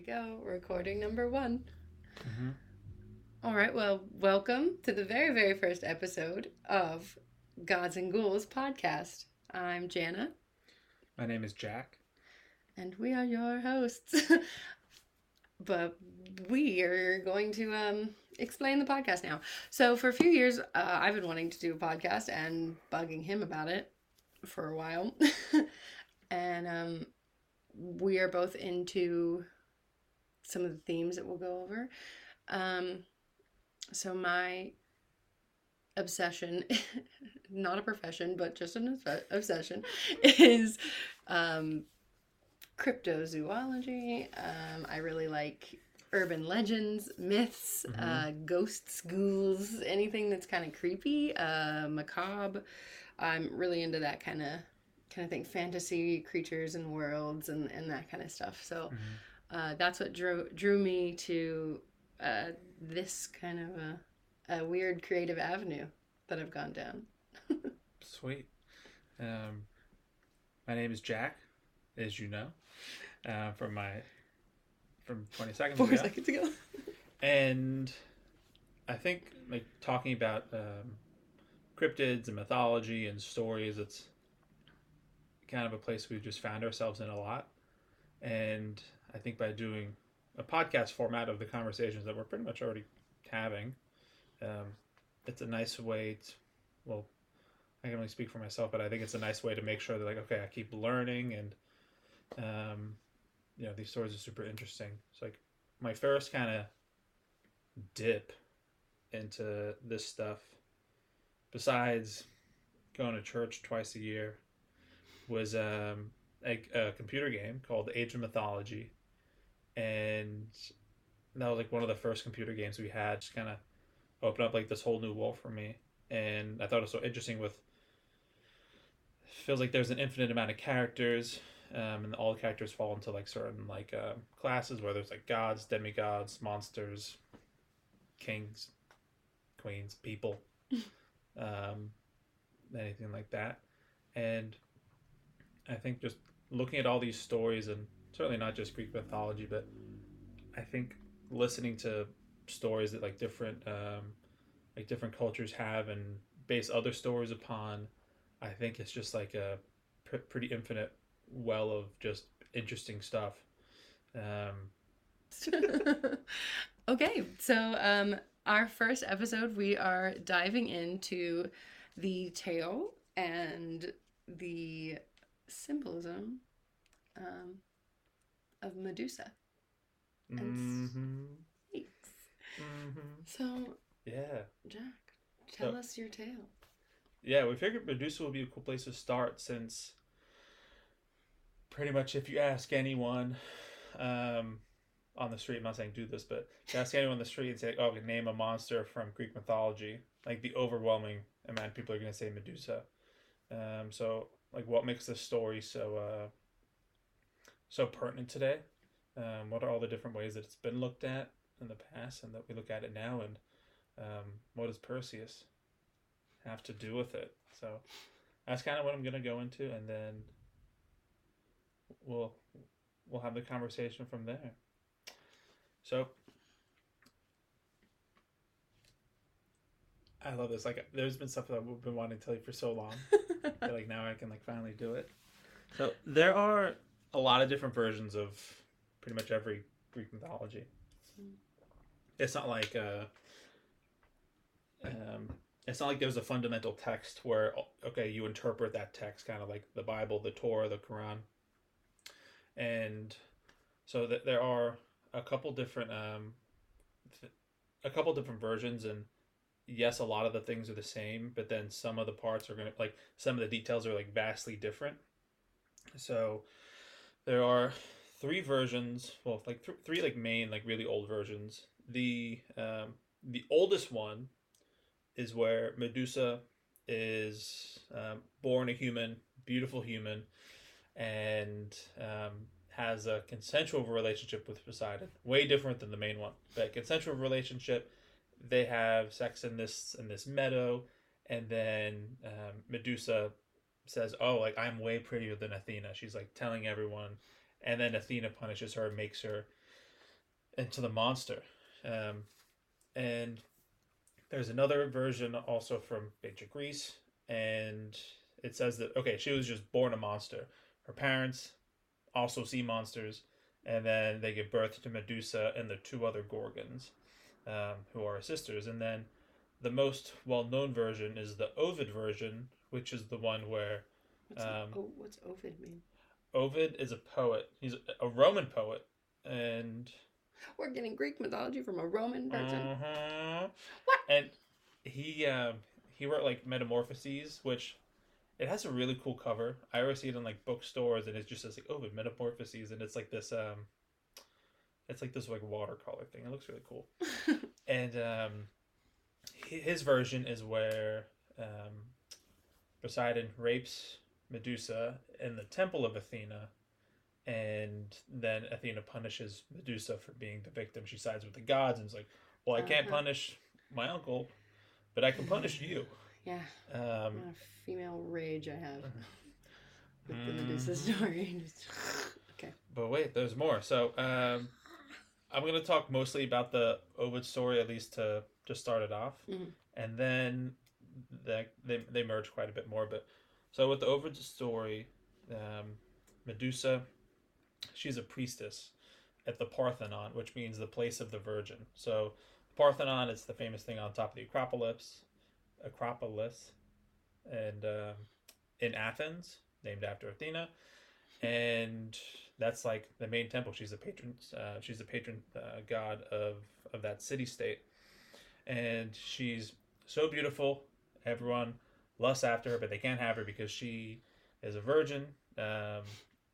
go. Recording number one. Mm-hmm. All right. Well, welcome to the very, very first episode of Gods and Ghouls podcast. I'm Jana. My name is Jack. And we are your hosts. but we are going to um, explain the podcast now. So, for a few years, uh, I've been wanting to do a podcast and bugging him about it for a while. and um, we are both into some of the themes that we'll go over. Um, so my obsession, not a profession, but just an obsession, is um, cryptozoology. Um, I really like urban legends, myths, mm-hmm. uh, ghosts, ghouls, anything that's kind of creepy, uh, macabre. I'm really into that kind of kind of thing, fantasy creatures and worlds and, and that kind of stuff. So mm-hmm. Uh, that's what drew drew me to uh, this kind of a, a weird creative avenue that I've gone down. Sweet. Um, my name is Jack, as you know, uh, from my from twenty seconds Four ago. seconds ago. and I think like talking about um, cryptids and mythology and stories, it's kind of a place we've just found ourselves in a lot. And I think by doing a podcast format of the conversations that we're pretty much already having, um, it's a nice way to, well, I can only speak for myself, but I think it's a nice way to make sure that, like, okay, I keep learning and, um, you know, these stories are super interesting. It's like my first kind of dip into this stuff, besides going to church twice a year was um, a, a computer game called Age of Mythology, and that was like one of the first computer games we had. Just kind of opened up like this whole new world for me, and I thought it was so interesting. With feels like there's an infinite amount of characters, um, and all the characters fall into like certain like uh, classes, where there's like gods, demigods, monsters, kings, queens, people, um, anything like that, and I think just looking at all these stories and certainly not just Greek mythology, but I think listening to stories that like different um, like different cultures have and base other stories upon, I think it's just like a pr- pretty infinite well of just interesting stuff. Um, okay, so um, our first episode, we are diving into the tale and the symbolism um, of Medusa. Mm-hmm. Mm-hmm. So, yeah, Jack, tell so, us your tale. Yeah, we figured Medusa would be a cool place to start since pretty much if you ask anyone um, on the street, I'm not saying do this, but you ask anyone on the street and say, oh, name a monster from Greek mythology, like the overwhelming amount of people are going to say Medusa. Um, so like what makes this story so uh, so pertinent today. Um, what are all the different ways that it's been looked at in the past and that we look at it now, and um, what does Perseus have to do with it? So that's kind of what I'm gonna go into, and then we'll we'll have the conversation from there. So I love this. Like, there's been stuff that I've been wanting to tell you for so long. like now I can like finally do it. So there are a lot of different versions of pretty much every Greek mythology. It's not like uh, um, it's not like there's a fundamental text where okay you interpret that text kind of like the Bible, the Torah, the Quran, and so that there are a couple different um, th- a couple different versions and yes, a lot of the things are the same, but then some of the parts are to, like, some of the details are, like, vastly different. So there are three versions, well, like, th- three, like, main, like, really old versions. The, um, the oldest one is where Medusa is um, born a human, beautiful human, and um, has a consensual relationship with Poseidon. Way different than the main one, but consensual relationship they have sex in this in this meadow, and then um, Medusa says, "Oh, like I'm way prettier than Athena." She's like telling everyone, and then Athena punishes her, makes her into the monster. Um, and there's another version also from ancient Greece, and it says that okay, she was just born a monster. Her parents also see monsters, and then they give birth to Medusa and the two other Gorgons, um, who are sisters. And then the most well-known version is the Ovid version, which is the one where What's, Um, oh, what's Ovid mean? Ovid is a poet. He's a Roman poet, and We're getting Greek mythology from a Roman person. uh What? And he um, he wrote like Metamorphoses, which it has a really cool cover. I always see it in like bookstores, and it just says like Ovid Metamorphoses, and it's like this um, it's like this like watercolor thing. It looks really cool. and um, his version is where um, Poseidon rapes Medusa in the temple of Athena, and then Athena punishes Medusa for being the victim. She sides with the gods and is like, "Well, I can't Uh-huh. punish my uncle, but I can punish you." yeah, Um, what a female rage I have with the Mm-hmm. Medusa story. Okay. But wait, there's more. So um, I'm gonna talk mostly about the Ovid story, at least to just start it off, Mhm. and then they, they they merge quite a bit more. But so with the Ovid story, um, Medusa, she's a priestess at the Parthenon, which means the place of the Virgin. So Parthenon is the famous thing on top of the Acropolis, Acropolis, and um, in Athens, named after Athena, and that's like the main temple. She's a patron. Uh, she's the patron uh, god of of that city state, and she's so beautiful. Everyone lusts after her, but they can't have her because she is a virgin. Um,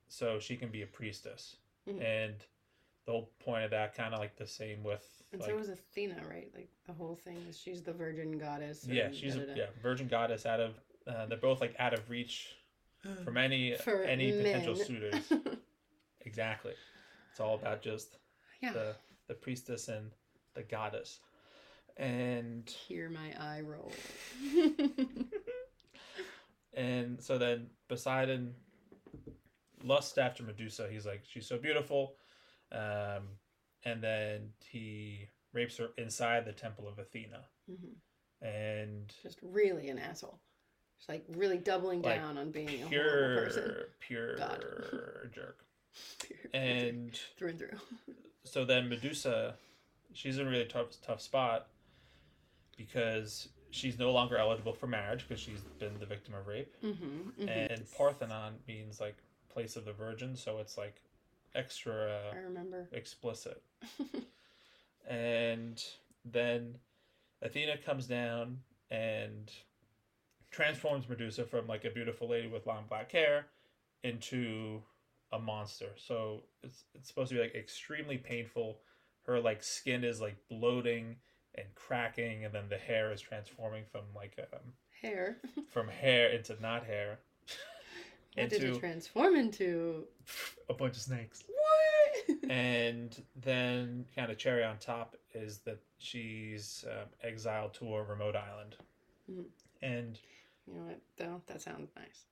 so she can be a priestess, Mhm. and the whole point of that kind of like the same with And like so was Athena, right? Like the whole thing is she's the virgin goddess. yeah, she's a da-da-da. yeah virgin goddess out of. Uh, they're both like out of reach from any For any potential suitors. Exactly. It's all about just yeah. the the priestess and the goddess. And Hear my eye roll. and so then Poseidon lusts after Medusa. He's like, she's so beautiful. Um, and then he rapes her inside the temple of Athena. Mhm. And Just really an asshole. Just like really doubling Like, down on being a horrible person. pure, pure God. jerk. Pure- And through and through. so then Medusa, she's in a really tough tough spot because she's no longer eligible for marriage because she's been the victim of rape, Mm-hmm, and Parthenon means like place of the virgin, so it's like extra I remember. explicit. and then Athena comes down and transforms Medusa from like a beautiful lady with long black hair into a monster. So it's it's supposed to be like extremely painful. Her like skin is like bloating and cracking, and then the hair is transforming from like um, Hair. from hair into not hair What did into it transform into? a bunch of snakes. What? and then kind of cherry on top is that she's um, exiled to a remote island Mhm. and you know what? Though that sounds nice.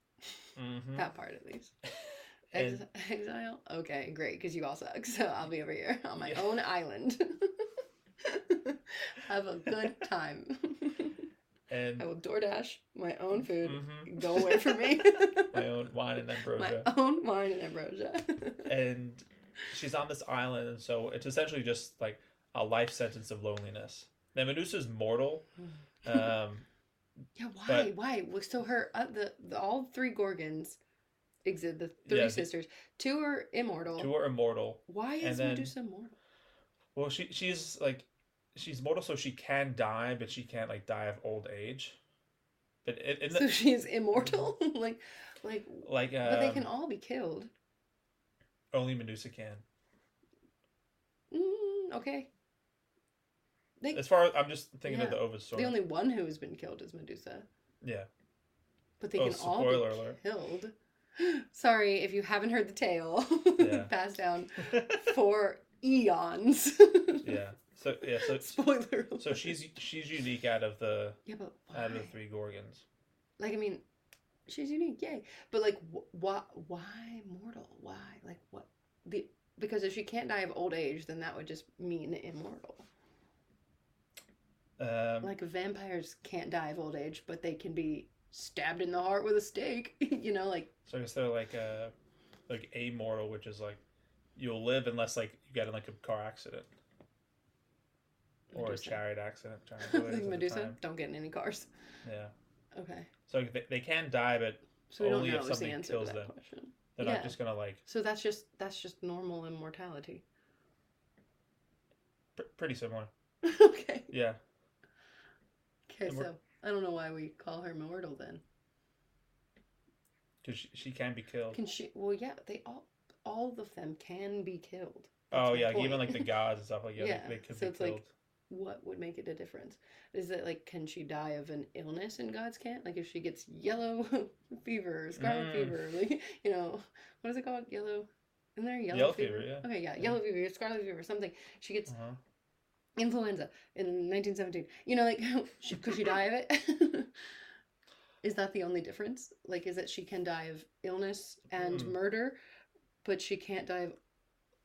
mhm, That part at least. Ex- exile? Okay, great, because you all suck. So I'll be over here on my Yeah. own island. Have a good time. and I will DoorDash my own food. mhm, Go away from me. my own wine and ambrosia. my own wine and ambrosia. and she's on this island and so it's essentially just like a life sentence of loneliness now medusa's mortal um, yeah, why? But- why? Well, So her, uh, the, the all three Gorgons exist. The three Yeah, sisters. Two are immortal. two are immortal Why is then- Medusa mortal? well she she's like she's mortal so she can die but she can't like die of old age but in, in the, so she is immortal. like, like, like um, but they can all be killed. only medusa can Mm, okay. They, As far as I'm just thinking of the story. the only one who has been killed is Medusa, yeah. but they Oh, can all be alert. killed. Sorry if you haven't heard the tale. Yeah. Passed down for eons. yeah. So yeah. So Spoiler. so alert. she's she's unique out of the yeah, but why? out of the three Gorgons. Like I mean, she's unique, yay. But like, wh- why? Why mortal? Why? Like what? The because if she can't die of old age, then that would just mean immortal. Um, Like vampires can't die of old age, but they can be stabbed in the heart with a stake. you know, like so I guess they're like uh, like amortal, which is like you'll live unless like you get in like a car accident or a chariot accident. like Medusa, don't get in any cars. Yeah. Okay, So they, they can die, but so Only if something kills them. question. they're Yeah. not just gonna like So that's just that's just normal immortality. pr- pretty similar. okay. Yeah. Okay, so I don't know why we call her mortal then. Because she, she can be killed. Can she? Well, yeah, they all all of them can be killed. oh yeah, like, even like the gods and stuff like yeah, Yeah, they, they could so be it's like- killed. What would make it a difference? Is it like can she die of an illness and gods can't? Like if she gets yellow fever, scarlet Mm. fever, like you know, what is it called? Yellow. Isn't there yellow, Yellow fever, yeah. Okay, yeah, Yeah. yellow fever, scarlet fever, something. She gets uh-huh. influenza in 1917. You know, like, she, could she die of it? is that the only difference? Like, is that she can die of illness and Hmm. murder, but she can't die of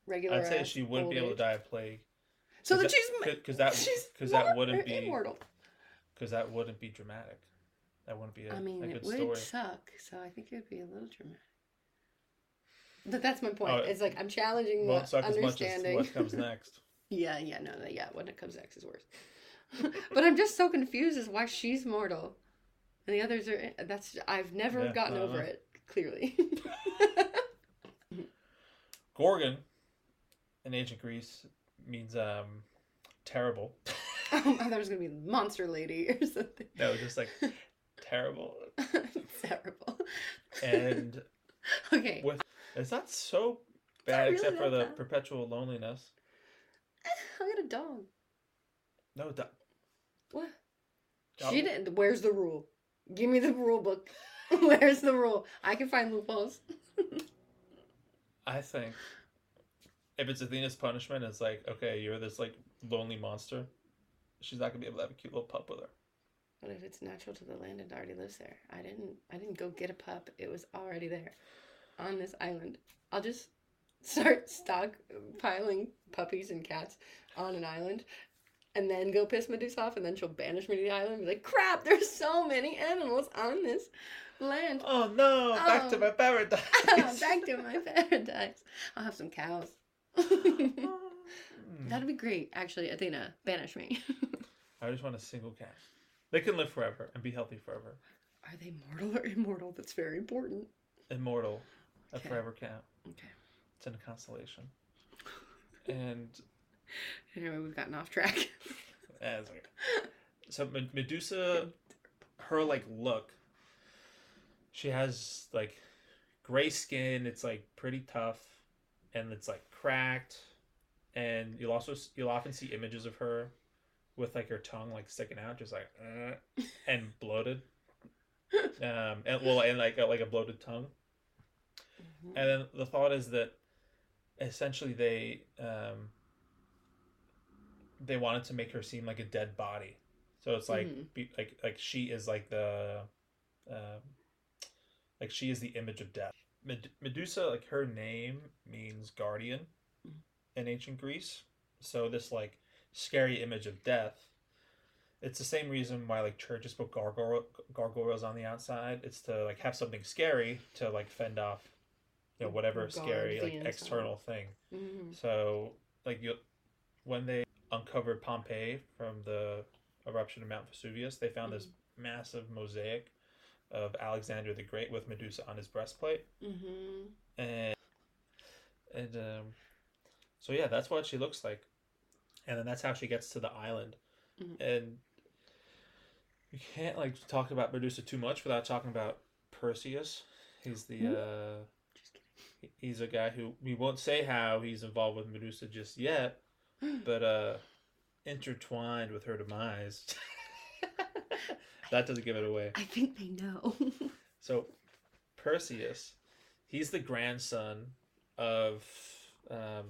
regular? I'd say she wouldn't be able to die of plague. So that that- she's Because that because that wouldn't be immortal. because that wouldn't be dramatic. That wouldn't be a, I mean, a it good would story. suck. So I think it would be a little dramatic. But that's my point. Oh, it's like I'm challenging Won't the suck as much as understanding. what comes next. Yeah, yeah, no, no, yeah. When it comes next is worse. but I'm just so confused as why she's mortal, and the others are. That's I've never Yeah, gotten over know. it. Clearly. Gorgon in ancient Greece means um terrible. I thought it was gonna be monster lady or something. No, just like terrible. Terrible. And okay. with it's not so bad really except for the bad. perpetual loneliness. I got a dog. No, that, What? Dog- She didn't. Where's the rule? Give me the rule book. Where's the rule? I can find loopholes. I think if it's Athena's punishment, it's like okay, you're this like lonely monster. She's not gonna be able to have a cute little pup with her. But if it's natural to the land and already lives there? I didn't. I didn't go get a pup. It was already there, on this island. I'll just start stockpiling puppies and cats on an island, and then go piss Medusa off, and then she'll banish me to the island. And be like, crap! There's so many animals on this land. Oh no! Back to Oh. my paradise. Back to my paradise. I'll have some cows. That'd be great, actually. Athena, banish me. I just want a single cat. They can live forever and be healthy forever. Are they mortal or immortal? That's very important. Immortal, a Okay. forever cat. Okay. It's in a constellation. And Anyway, we've gotten off track. so Medusa, her like look. She has like gray skin. It's like pretty tough, and it's like cracked. And you'll also you'll often see images of her with like her tongue like sticking out, just like uh, and bloated. Um, and well, and like a, like a bloated tongue. And then the thought is that essentially they um, they wanted to make her seem like a dead body. So it's like Mhm. be, like like she is like the um, like she is the image of death. Med- Medusa, like her name means guardian Mhm. in ancient Greece. So this like scary image of death. It's the same reason why like churches put gargoyle gargoyles on the outside. It's to like have something scary to like fend off, you know, whatever Guard scary the like inside. external thing. Mhm. So, like you, when they uncovered Pompeii from the eruption of Mount Vesuvius, they found this massive mosaic of Alexander the Great with Medusa on his breastplate, Mhm. and and um, so yeah, that's what she looks like, and then that's how she gets to the island, Mhm. and you can't like talk about Medusa too much without talking about Perseus. He's the Who? uh, he's a guy who we won't say how he's involved with Medusa just yet, but uh intertwined with her demise. that doesn't give it away. I think they know. So Perseus, he's the grandson of um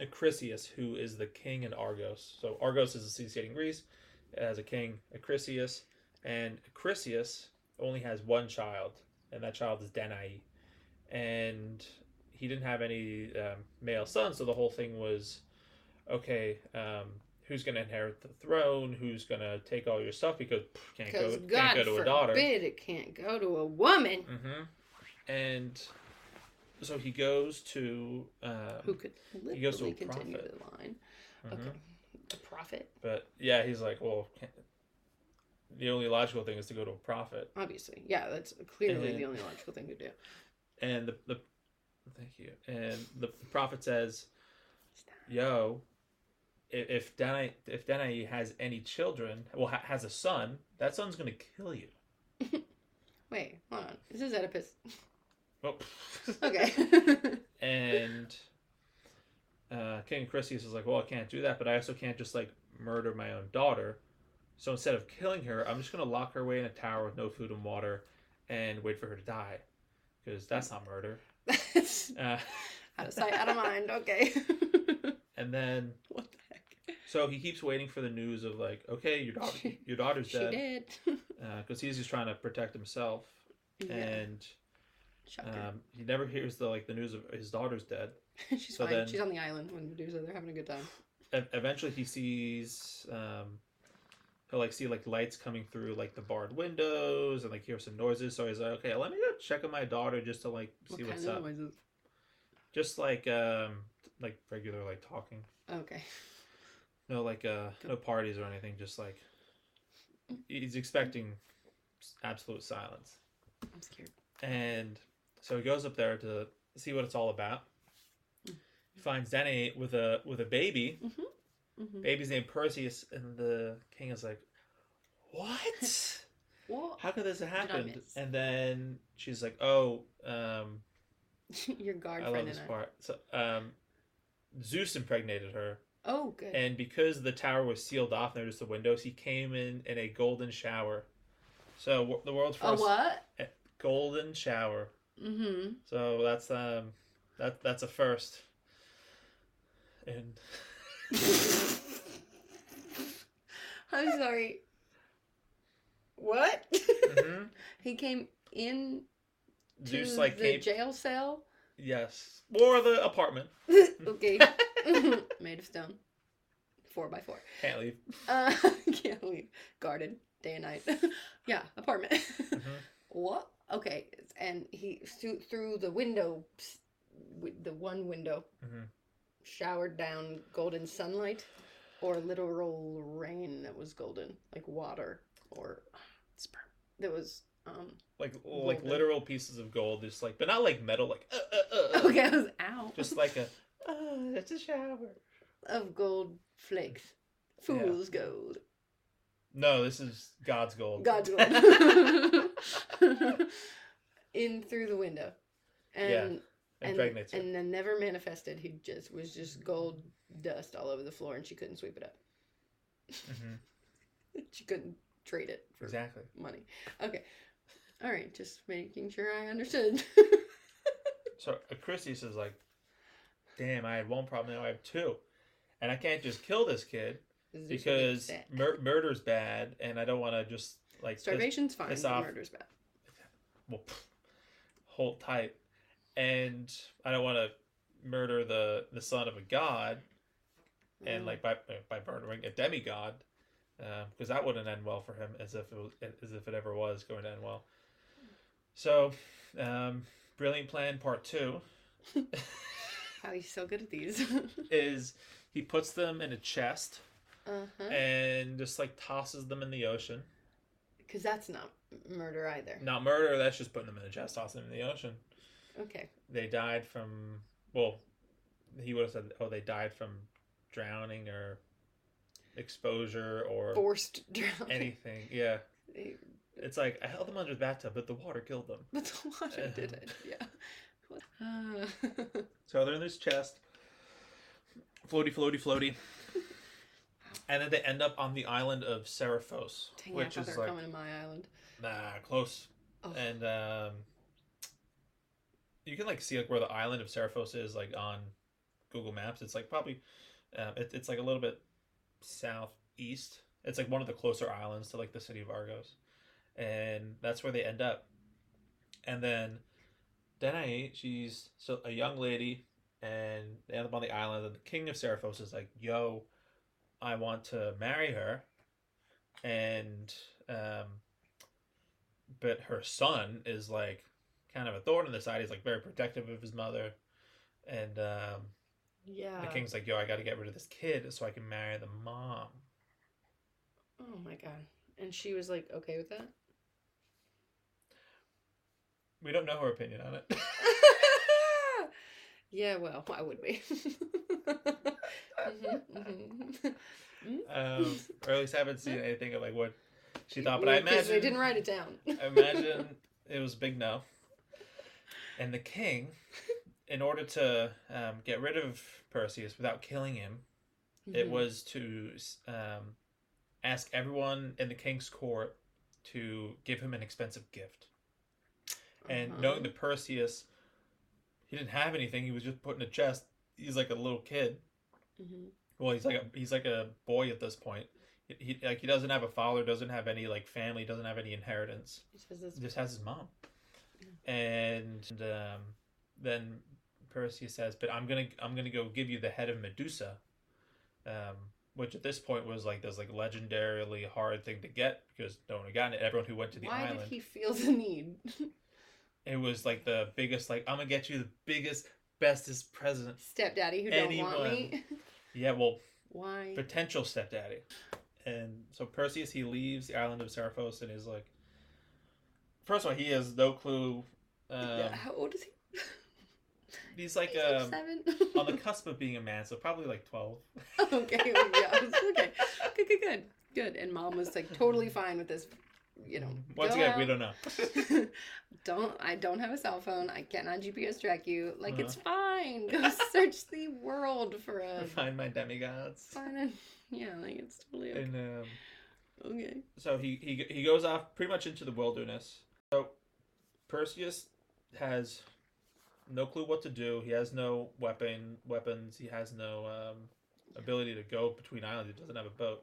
Acrisius, who is the king in Argos. So Argos is a city state in Greece. as a king, Acrisius, and Acrisius only has one child, and that child is Danae. And he didn't have any um, male sons, so the whole thing was, okay, um, who's going to inherit the throne? Who's going to take all your stuff? Because pff, can't go, Because can't God go to forbid a daughter. it can't go to a woman hmm And so he goes to, um, who could He goes to a continue prophet. the line. mhm. Okay. A prophet, but yeah, he's like, well, the only logical thing is to go to a prophet. obviously. Yeah, that's clearly And- the only logical thing to do. And the, the thank you. And the prophet says, "Yo, if Danae if Danae has any children, well, ha- has a son, that son's gonna kill you." Wait, hold on. This is Oedipus. Oh. Okay. and uh, King Chrysius is like, "Well, I can't do that, but I also can't just like murder my own daughter. So instead of killing her, I'm just gonna lock her away in a tower with no food and water, and wait for her to die, because that's not murder." That's Uh, out of sight, out of mind. Okay. and then what the? So he keeps waiting for the news of like, okay, your daughter, your daughter's She dead, did. because he's just trying to protect himself, yeah. and um, he never hears the like the news of his daughter's dead. She's so fine. then- She's on the island when Medusa. They're having a good time. Eventually, he sees, um, he'll like see like lights coming through like the barred windows and like hear some noises. So he's like, okay, let me go check on my daughter just to like see what what's up. noises? Just like um, like regular like talking. Okay. No like uh, no parties or anything. Just like he's expecting absolute silence. I'm scared. And so he goes up there to see what it's all about. Mm. He finds Danae with a with a baby. Mm-hmm. Baby's named Perseus, and the king is like, "What? What? How could this have happened?" And then she's like, "Oh, um, Your guard I love this and I. part. So, um, Zeus impregnated her, Oh, good. and because the tower was sealed off and there was the windows, he came in in a golden shower. So w- the world's first A what? golden shower. Mm-hmm. So that's um that that's a first. And I'm sorry. What? Mhm. he came in to Zeus like the came jail cell. yes or the apartment okay. Made of stone. Four by four. can't leave. Uh, can't leave. Guarded day and night. yeah, apartment. Mhm. what? Okay, and he through through the window, the one window, Mhm. showered down golden sunlight, or literal rain that was golden, like water or sperm. That was um. Like like literal pieces of gold, just like but not like metal, like uh, uh, uh, uh. Okay, I was out. just like a uh, it's a shower. of gold flakes. Yeah. Fool's gold. No, this is God's gold. God's gold. In through the window. And Yeah, and, impregnates her. and then never manifested. He just was just gold dust all over the floor and she couldn't sweep it up. Mhm. She couldn't trade it for Exactly. money. Okay. All right, just making sure I understood. So Chrysius is like, damn, I had one problem, now I have two. And I can't just kill this kid because mur- murder's bad, and I don't want to just like piss- starvation's fine, piss but off- murder's bad. well, pff, hold tight, and I don't want to murder the the son of a god, and Mm. like by by murdering a demigod, because that wouldn't end well for him, as if it was, as if it ever was going to end well. So, um, brilliant plan part two How he's so good at these. is he puts them in a chest uh-huh. and just like tosses them in the ocean. Because that's not murder either. Not murder, that's just putting them in a chest, tossing them in the ocean. Okay. they died from well he would have said oh they died from drowning or exposure or Forced drowning. anything yeah They- it's like i held them under the bathtub but the water killed them But the water did it. Yeah. So they're in this chest floaty floaty floaty and then they end up on the island of Seriphos, dang, I which they is were like coming to my island. nah close Oh. and um you can like see like where the island of Seriphos is like on Google Maps. It's like probably um, it, it's like a little bit southeast. It's like one of the closer islands to like the city of Argos, and that's where they end up. And then Danae, she's so a young lady, and they end up on the island. And the king of Seriphos is like, "Yo, I want to marry her," and um, but her son is like kind of a thorn in the side. He's like very protective of his mother, and um, Yeah. the king's like, "Yo, I got to get rid of this kid so I can marry the mom." Oh my god. And she was like okay with that? We don't know her opinion on it. yeah, well, why would we? Mhm, mhm. um, or at least I haven't seen anything of like what she thought. But I Yeah, 'cause imagine they didn't write it down. I imagine it was a big no. And the king, in order to um, get rid of Perseus without killing him, it Mhm. was to um, ask everyone in the king's court to give him an expensive gift. And Uh-huh. knowing that Perseus, he didn't have anything. He was just put in a chest. He's like a little kid. Mhm. Well, he's like a he's like a boy at this point. He, he like he doesn't have a father, doesn't have any like family, doesn't have any inheritance. He says this- He just has his mom. And um, then Perseus says, "But I'm gonna I'm gonna go give you the head of Medusa." Um, which at this point was like this like legendarily hard thing to get because no one had gotten it. Everyone who went to the Why island, did he feel the need? it was like the biggest like I'm gonna get you the biggest bestest present. Stepdaddy who don't want me. Yeah, well, Why? potential stepdaddy. And so Perseus he leaves the island of Seriphos and is like, first of all, he has no clue. Um, yeah, how old is he? He's like He's um, seven. on the cusp of being a man, so probably like twelve. okay, yeah, okay, good, good, good, good. And mom was like totally fine with this. You know, Once go again, we don't know. don't I don't have a cell phone. I cannot GPS track you. Like Uh-huh. it's fine. Go search the world for a Find my demigods. fine. and- Yeah, like it's totally okay. And um, okay. so he, he he goes off pretty much into the wilderness. So Perseus has no clue what to do. He has no weapon weapons. He has no um, ability to go between islands. He doesn't have a boat.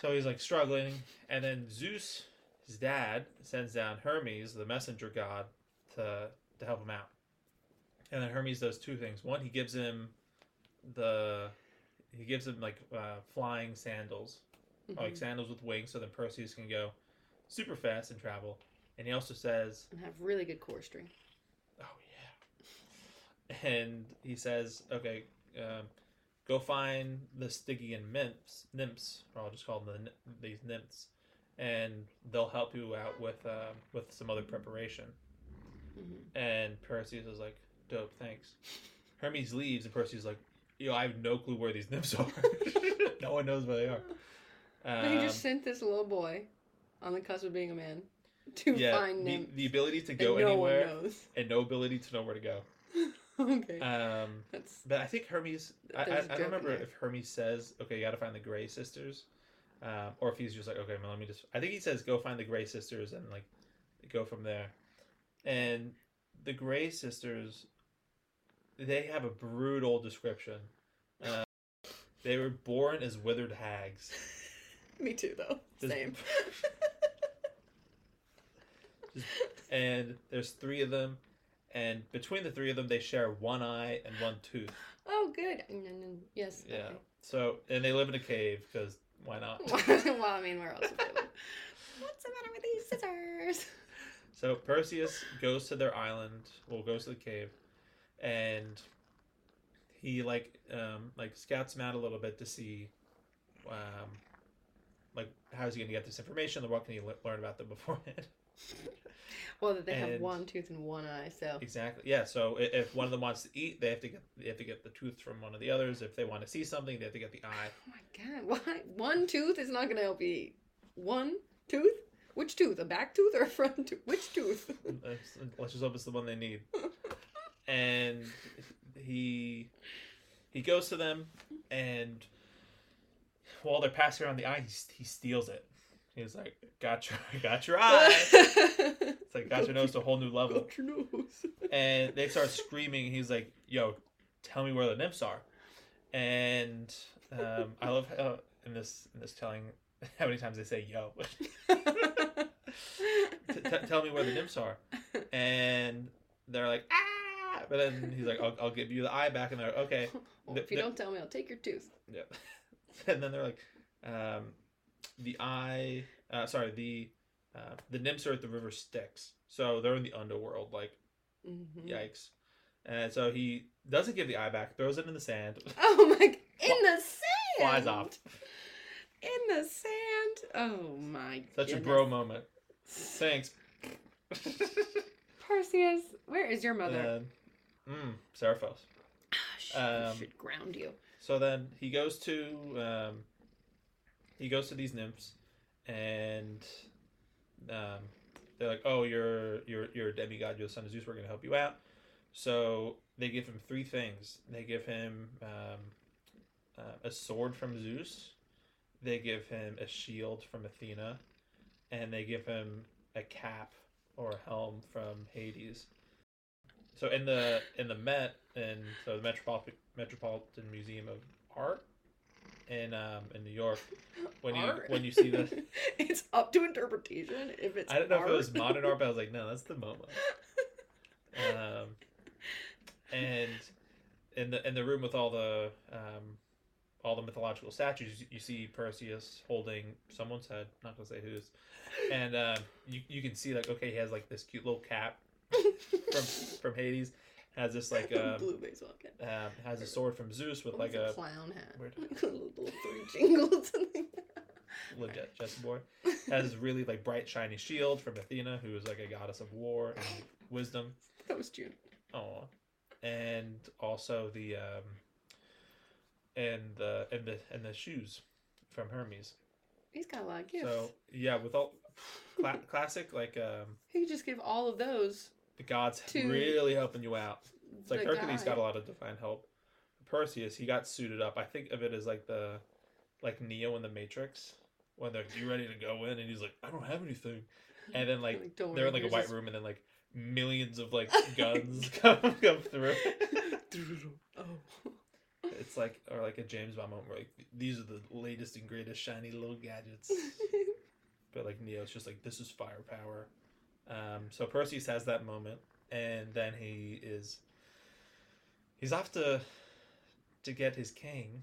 So he's like struggling, and then Zeus, his dad, sends down Hermes, the messenger god, to to help him out. And then Hermes does two things. One, he gives him the he gives him like uh, flying sandals Mhm. like sandals with wings, so then Perseus can go super fast and travel. And he also says, And have really good core string. "Oh yeah," and he says, "Okay, um, go find the Stygian nymphs, nymphs, or I'll just call them the, these nymphs, and they'll help you out with um, with some other preparation." Mhm. And Perseus is like, "Dope, thanks." Hermes leaves, and Perseus is like, "Yo, I have no clue where these nymphs are. no one knows where they are." But he Um, just sent this little boy on the cusp of being a man to yeah, find the, the ability to go no anywhere and no ability to know where to go. okay. Um, That's but I think Hermes. I, I, There's I don't remember there. if Hermes says, "Okay, you got to find the Gray sisters," um, or if he's just like, "Okay, well, let me just." I think he says, "Go find the Gray sisters" and like go from there. And the Gray sisters, they have a brutal description. Uh, they were born as withered hags. me too though. Does- Same. and there's three of them, and between the three of them, they share one eye and one tooth. oh, good. Yes. Yeah. So, and they live in a cave because why not? Well, I mean, where else? What's the matter with these scissors? So Perseus goes to their island, well, goes to the cave, and he like um like scouts them out a little bit to see, um, like how's he gonna get this information? Or what can he le- learn about them beforehand? Well, that they have one tooth and one eye, so. exactly. Yeah. So if one of them wants to eat, they have to get they have to get the tooth from one of the others. If they want to see something, they have to get the eye. Oh my god, why? One tooth is not going to help you eat. One tooth? Which tooth? A back tooth or a front tooth? Which tooth? Let's just hope it's the one they need. And he he goes to them, and while they're passing around the eye, he, he steals it. He's like, "Got your got your eye." It's like got your nose to a whole new level. Got your nose. And they start screaming. He's like, "Yo, tell me where the nymphs are." And um, I love how in this in this telling how many times they say "yo." T- t- tell me where the nymphs are. and they're like ah, but then he's like, I'll, I'll give you the eye back, and they're like, okay, Well, if you don't tell me, I'll take your tooth. yeah, and then they're like, um, the eye, uh, sorry, the uh, the nymphs are at the river Styx, so they're in the underworld, like Mhm. yikes, and so he doesn't give the eye back, throws it in the sand, Oh my! In the sand. flies off. In the sand. Oh my! Such a bro moment. Thanks. Perseus, where is your mother? Mm, Seriphos. Ah, shit, um, should ground you. So then he goes to um, he goes to these nymphs, and um, they're like, "Oh, you're you're you're a demigod. You're the son of Zeus. We're gonna help you out." So they give him three things. They give him um, uh, a sword from Zeus. They give him a shield from Athena, and they give him a cap or a helm from Hades. So in the in the Met and so the Metropolitan Metropolitan Museum of Art in um in New York, when you Art? when you see the it's up to interpretation. If it's I don't know art. if it was modern art, but I was like, no, that's the MoMA. Um, and in the in the room with all the um, all the mythological statues, you see Perseus holding someone's head. Not gonna say whose, and um, you you can see like okay, he has like this cute little cap from from Hades. Has this like um, blue baseball cap. um, has a sword from Zeus with like was a clown hat. Weird. Little, three jingles. legit Jesse boy. Has really like bright shiny shield from Athena, who is like a goddess of war and wisdom. that was June. Oh, and also the um, and the and the and the shoes from Hermes. He's got a lot of gifts. So yeah, with all cla- classic like um, he could just give all of those. The gods To really helping you out. It's like Hercules guy. got a lot of divine help. Perseus, he got suited up. I think of it as like the like Neo in the Matrix when they're like, you ready to go in and he's like, I don't have anything. And then like don't they're in like a white this- room and then like millions of like guns come come through. oh. It's like or like a James Bond moment where like these are the latest and greatest shiny little gadgets. but like Neo's just like this is firepower. Um, so Perseus has that moment, and then he is he's off to to get his king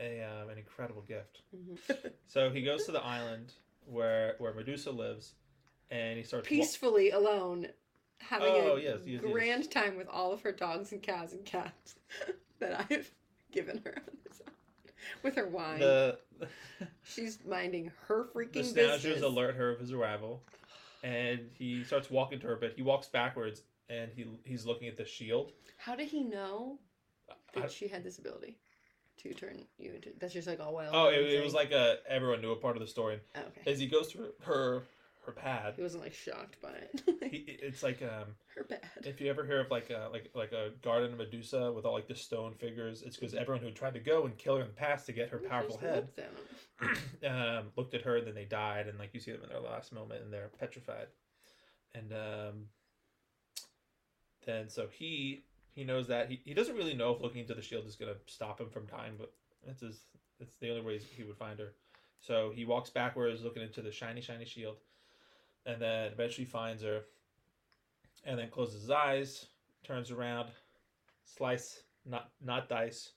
a um, an incredible gift. Mhm. So he goes to the island where where Medusa lives, and he starts wa- Peacefully alone, having Oh, a yes, yes, yes. grand time with all of her dogs and cows and cats that I've given her on this. With her wine. the She's minding her the freaking snatchers business. alert her of his arrival, and he starts walking to her, but he walks backwards, and he he's looking at the shield. How did he know that I- she had this ability to turn you into? That's just like all wild. oh, it, it was like a everyone knew a part of the story. Oh, okay. As he goes through her her pad, He wasn't like shocked by it. he, it's like um her pad. if you ever hear of like a like like a garden of Medusa with all like the stone figures, it's because everyone who tried to go and kill her in the past to get her powerful head looked at um, looked at her and then they died and like you see them in their last moment and they're petrified. And um, then so he he knows that. He, he doesn't really know if looking into the shield is going to stop him from dying but it's his it's the only way he would find her. So he walks backwards looking into the shiny shiny shield and then eventually finds her and then closes his eyes turns around slice not not dice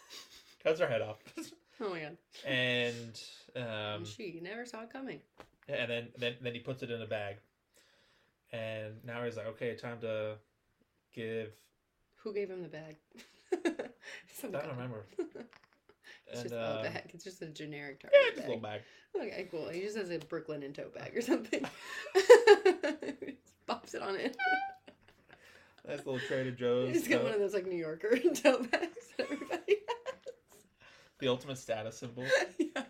cuts her head off Oh my god. and um, and she never saw it coming. and then then then he puts it in a bag, and now he's like, okay, time to give. Who gave him the bag? I don't remember. It's And just uh, a bag. It's just a generic yeah, Target just a bag. little bag. Okay, cool. He just has a Brooklyn in tote bag or something. just pops it on it. Nice little Trader Joe's. He's got uh, one of those like New Yorker tote bags that everybody the ultimate status symbol. yeah.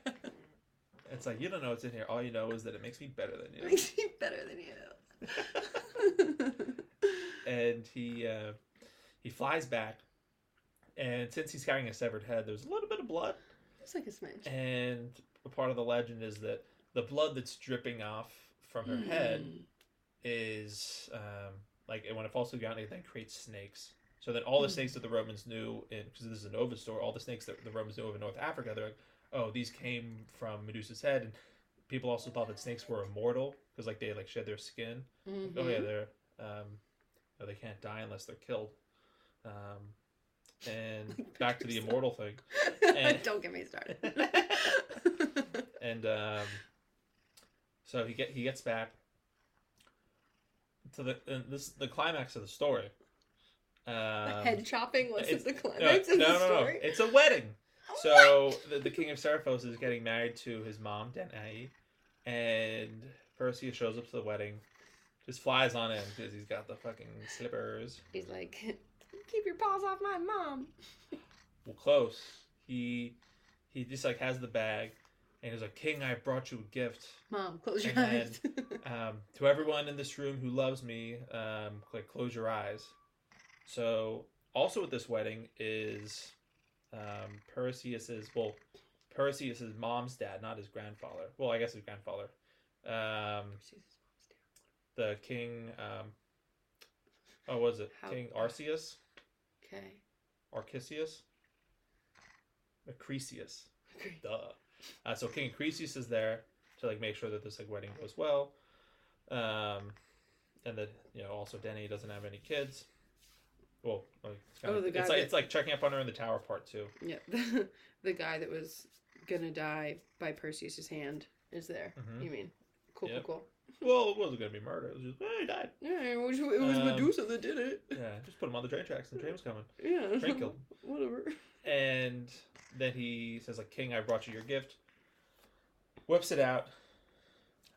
It's like you don't know what's in here. All you know is that it makes me better than you. Makes me better than you. and he uh, he flies back, and since he's carrying a severed head, there's a little bit of blood. It's like a smidge. And a part of the legend is that the blood that's dripping off from her head Mm. is um, like when it falls to the ground, it then creates snakes. So then all the Hmm. snakes that the Romans knew, because this is an Ovid story, all the snakes that the Romans knew of in North Africa, they're like, oh, these came from Medusa's head, and people also thought that snakes were immortal because like they like shed their skin. Mhm. Oh yeah, they're um, oh, they can't die unless they're killed. Um, and back to the immortal thing. and- Don't get me started. and um, so he get he gets back to the and this the climax of the story. Um, Head chopping was the climax no, of the no, no, story. it's a wedding. Oh So the, the king of Seriphos is getting married to his mom Danae, and Perseus shows up to the wedding, just flies on in because he's got the fucking slippers. He's like, keep your paws off my mom. Well, close. He he just like has the bag, and he's like, "King, I brought you a gift." Mom, close your And eyes. um, to everyone in this room who loves me, um, like close your eyes. So also at this wedding is um, Perseus's well, Perseus's mom's dad, not his grandfather. Well, I guess his grandfather. Um, the king. Um, oh, what was it How- King Arceus? Okay. Arcesius? Acrisius. Duh. Uh, so King Acrisius is there to like make sure that this like wedding goes well, um, and that you know also Denny doesn't have any kids. Well, like, it's, kind Oh, of, the guy it's like it's like checking up on her in the tower part too. Yeah, the, the guy that was gonna die by Perseus's hand is there. Mhm. You mean? Cool, Yep. cool, Well, it wasn't gonna be murder. It was just hey, he died. Yeah, it was, it was Um, Medusa that did it. Yeah, just put him on the train tracks. And The train was coming. Yeah. Train killed him. Whatever. And then he says like, "King, I brought you your gift." Whips it out.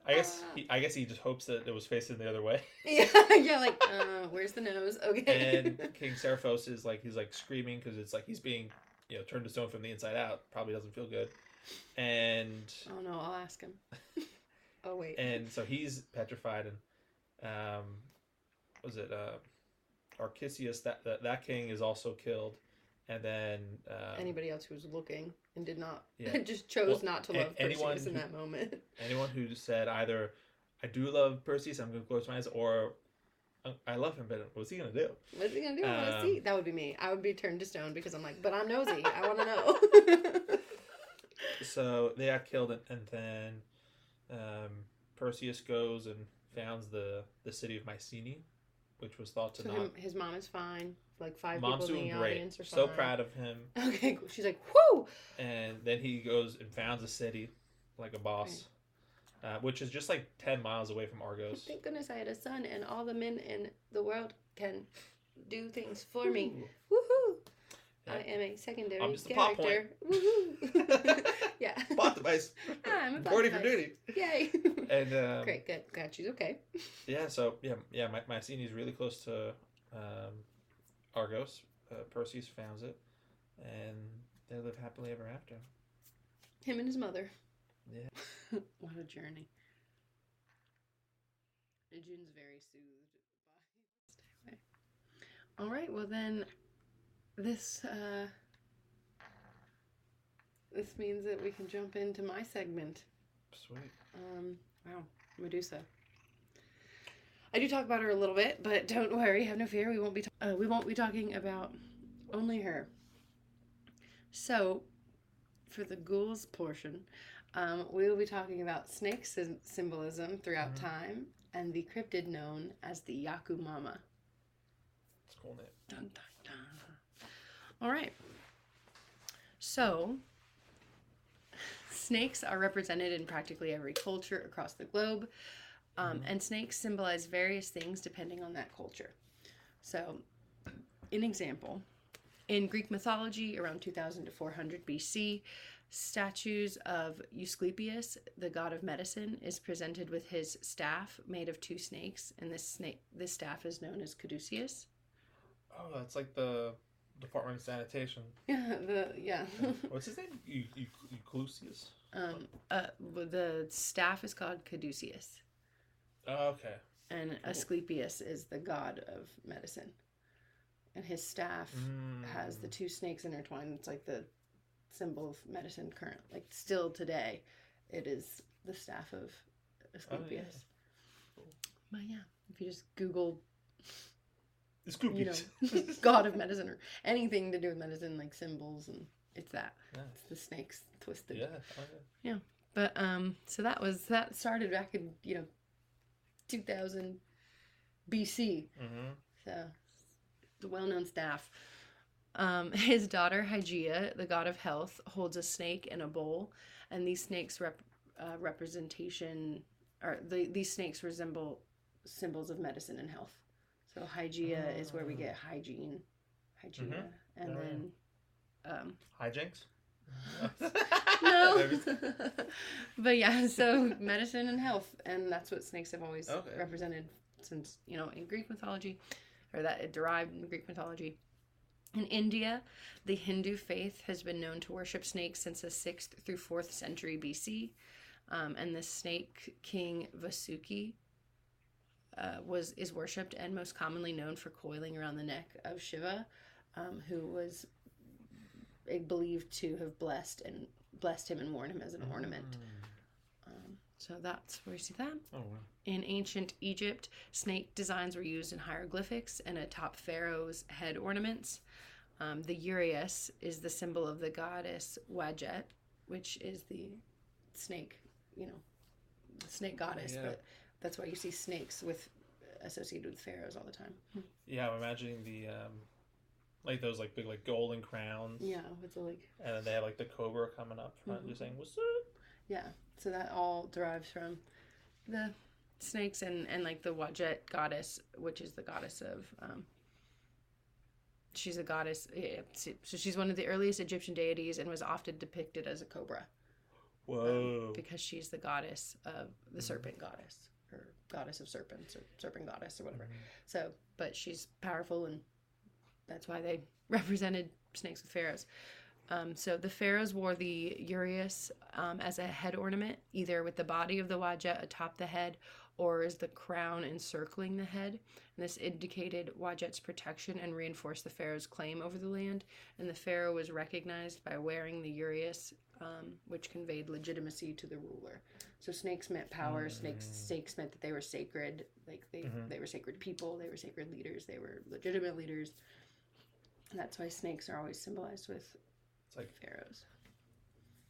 I guess Ah. he, I guess he just hopes that it was facing the other way. Yeah, yeah. Like, uh, where's the nose? Okay. and King Seriphos is like he's like screaming because it's like he's being you know turned to stone from the inside out. Probably doesn't feel good, and oh no, I'll ask him. Oh wait. and so he's petrified and um, was it uh, Arcisius that, that that king is also killed, and then um, Anybody else who was looking and did not Yeah. just chose Well, not to love anyone Perseus in that moment. anyone who said either I do love Perseus, I'm going to close my eyes, or "Uh, I love him, but what's he gonna do? What's he gonna do? I want to Um, see. That would be me. I would be turned to stone because I'm like, but I'm nosy. I want to know. So they got killed, and, and then um, Perseus goes and founds the the city of Mycenae, which was thought to so not. him, his mom is fine. Like five Mom's people in the great. audience are So proud of him. Okay. She's like, whoo! And then he goes and founds a city like a boss, uh, which is just like ten miles away from Argos. Thank goodness I had a son, and all the men in the world can do things for me. Ooh. Woohoo! Yeah. I am a secondary I'm just a plot character. Woohoo! yeah. Plot device. I'm a plot Ready for duty. Yay! And um, Great, good. Glad she's okay. Yeah, so yeah, yeah, My- Mycenae is really close to um, Argos. Uh, Perseus founds it, and they live happily ever after. Him and his mother. Yeah. what a journey. And June's very soothed by All right, well then, this uh, this means that we can jump into my segment. Sweet. Um, wow, Medusa. I do talk about her a little bit, but don't worry, have no fear. We won't be ta- uh, we won't be talking about only her. So, for the ghouls portion, um, we will be talking about snake sym- symbolism throughout Mhm. time and the cryptid known as the Yacumama. It's a cool name. Dun, dun. All right. So, snakes are represented in practically every culture across the globe, um, Mhm. and snakes symbolize various things depending on that culture. So, an example in Greek mythology, around 2000 to 400 BC, statues of Asclepius, the god of medicine, is presented with his staff made of two snakes, and this snake, this staff is known as caduceus. Oh, that's like the Department of Sanitation. Yeah, the yeah. What's his name? Eu- Euclusius. um, uh, the staff is called Caduceus, Oh, okay. and Cool. Asclepius is the god of medicine, and his staff has the Mm. two snakes intertwined. It's like the symbol of medicine. Current, like still today, it is the staff of Asclepius. Cool. But yeah, if you just Google, It's you know, god of medicine or anything to do with medicine, like symbols, and it's that. Yeah. It's the snakes twisted. Yeah. oh, yeah. But um, so that was that started back in you know, two thousand BC. Mm-hmm. So the well-known staff. Um, his daughter Hygeia, the god of health, holds a snake in a bowl, and these snakes rep, uh, representation or the, these snakes resemble symbols of medicine and health. So Hygeia is where we get hygiene, Hygeia, Mhm. and Oh, then um, Hijinks. no, but yeah, so medicine and health, and that's what snakes have always Okay. represented since you know in Greek mythology, or that it derived in Greek mythology. In India, the Hindu faith has been known to worship snakes since the sixth through fourth century BC, um, and the snake king Vasuki uh, was is worshipped and most commonly known for coiling around the neck of Shiva, um, who was believed to have blessed and blessed him and worn him as an ornament. Um, so that's where you see that. Oh wow. In ancient Egypt, snake designs were used in hieroglyphics and atop pharaoh's head ornaments. Um, the uraeus is the symbol of the goddess Wajet, which is the snake, you know, snake goddess. Yeah. But that's why you see snakes with associated with pharaohs all the time. Yeah, I'm imagining the um, like those like big like golden crowns. Yeah, with the like And then they have like the cobra coming up front, Mhm. just saying "What's up?" Yeah, so that all derives from the snakes and and like the Wajet goddess, which is the goddess of. Um, she's a goddess, yeah, so she's one of the earliest Egyptian deities and was often depicted as a cobra um, because she's the goddess of the serpent goddess goddess of serpents or serpent goddess or whatever. So, but she's powerful, and that's why they represented snakes with pharaohs. Um, so the pharaohs wore the uraeus um, as a head ornament, either with the body of the wajet atop the head or as the crown encircling the head. And this indicated Wajet's protection and reinforced the pharaoh's claim over the land. And the pharaoh was recognized by wearing the uraeus, um, which conveyed legitimacy to the ruler. So snakes meant power. Snakes snakes meant that they were sacred. Like they Mhm. they were sacred people. They were sacred leaders. They were legitimate leaders. And that's why snakes are always symbolized with It's like pharaohs.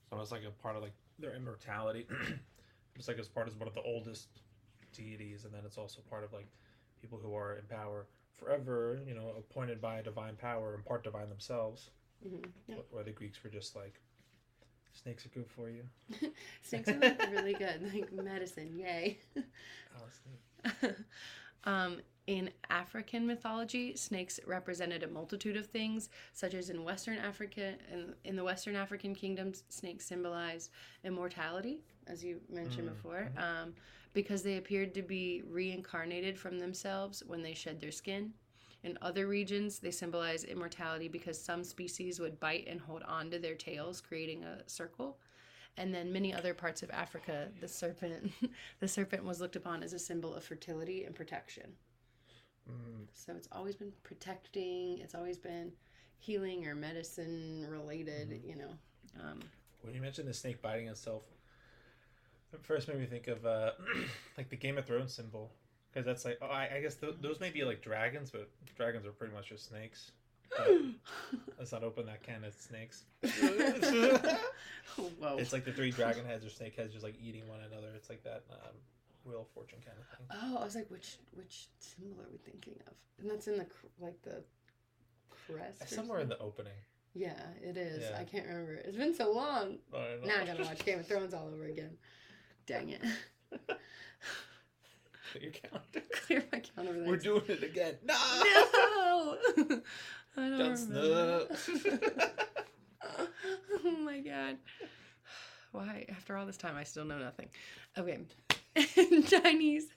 it's almost like a part of like their immortality. it's like it's part of one of the oldest deities, and then it's also part of like people who are in power forever. You know, appointed by a divine power and part divine themselves. hmm Yeah. Where the Greeks were just like, snakes are good for you. Snakes are like really good, like medicine. Yay. Oh, um, in African mythology, snakes represented a multitude of things, such as in Western Africa and in the Western African kingdoms, snakes symbolized immortality, as you mentioned Mm, before, um, because they appeared to be reincarnated from themselves when they shed their skin. In other regions, they symbolize immortality because some species would bite and hold on to their tails, creating a circle. And then many other parts of Africa, the serpent, the serpent was looked upon as a symbol of fertility and protection. Mm, So it's always been protecting. It's always been healing or medicine related. You know, um, when you mentioned the snake biting itself, it first made me think of uh, like the Game of Thrones symbol. Because that's like, oh, I, I guess th- those may be like dragons, but dragons are pretty much just snakes. But let's not open that can of snakes. whoa. It's like the three dragon heads or snake heads just like eating one another. It's like that um, Wheel of Fortune kind of thing. oh, I was like, which which symbol are we thinking of? And that's in the cr- like the crest. Somewhere in the opening. Yeah, it is. Yeah. I can't remember. It's been so long. I. Now I gotta watch Game of Thrones all over again. Dang it. Put your calendar. Clear my count over. We're doing it again. No! No! I don't Don't remember. snub. oh my god. Why, after all this time, I still know nothing. Okay. In Chinese,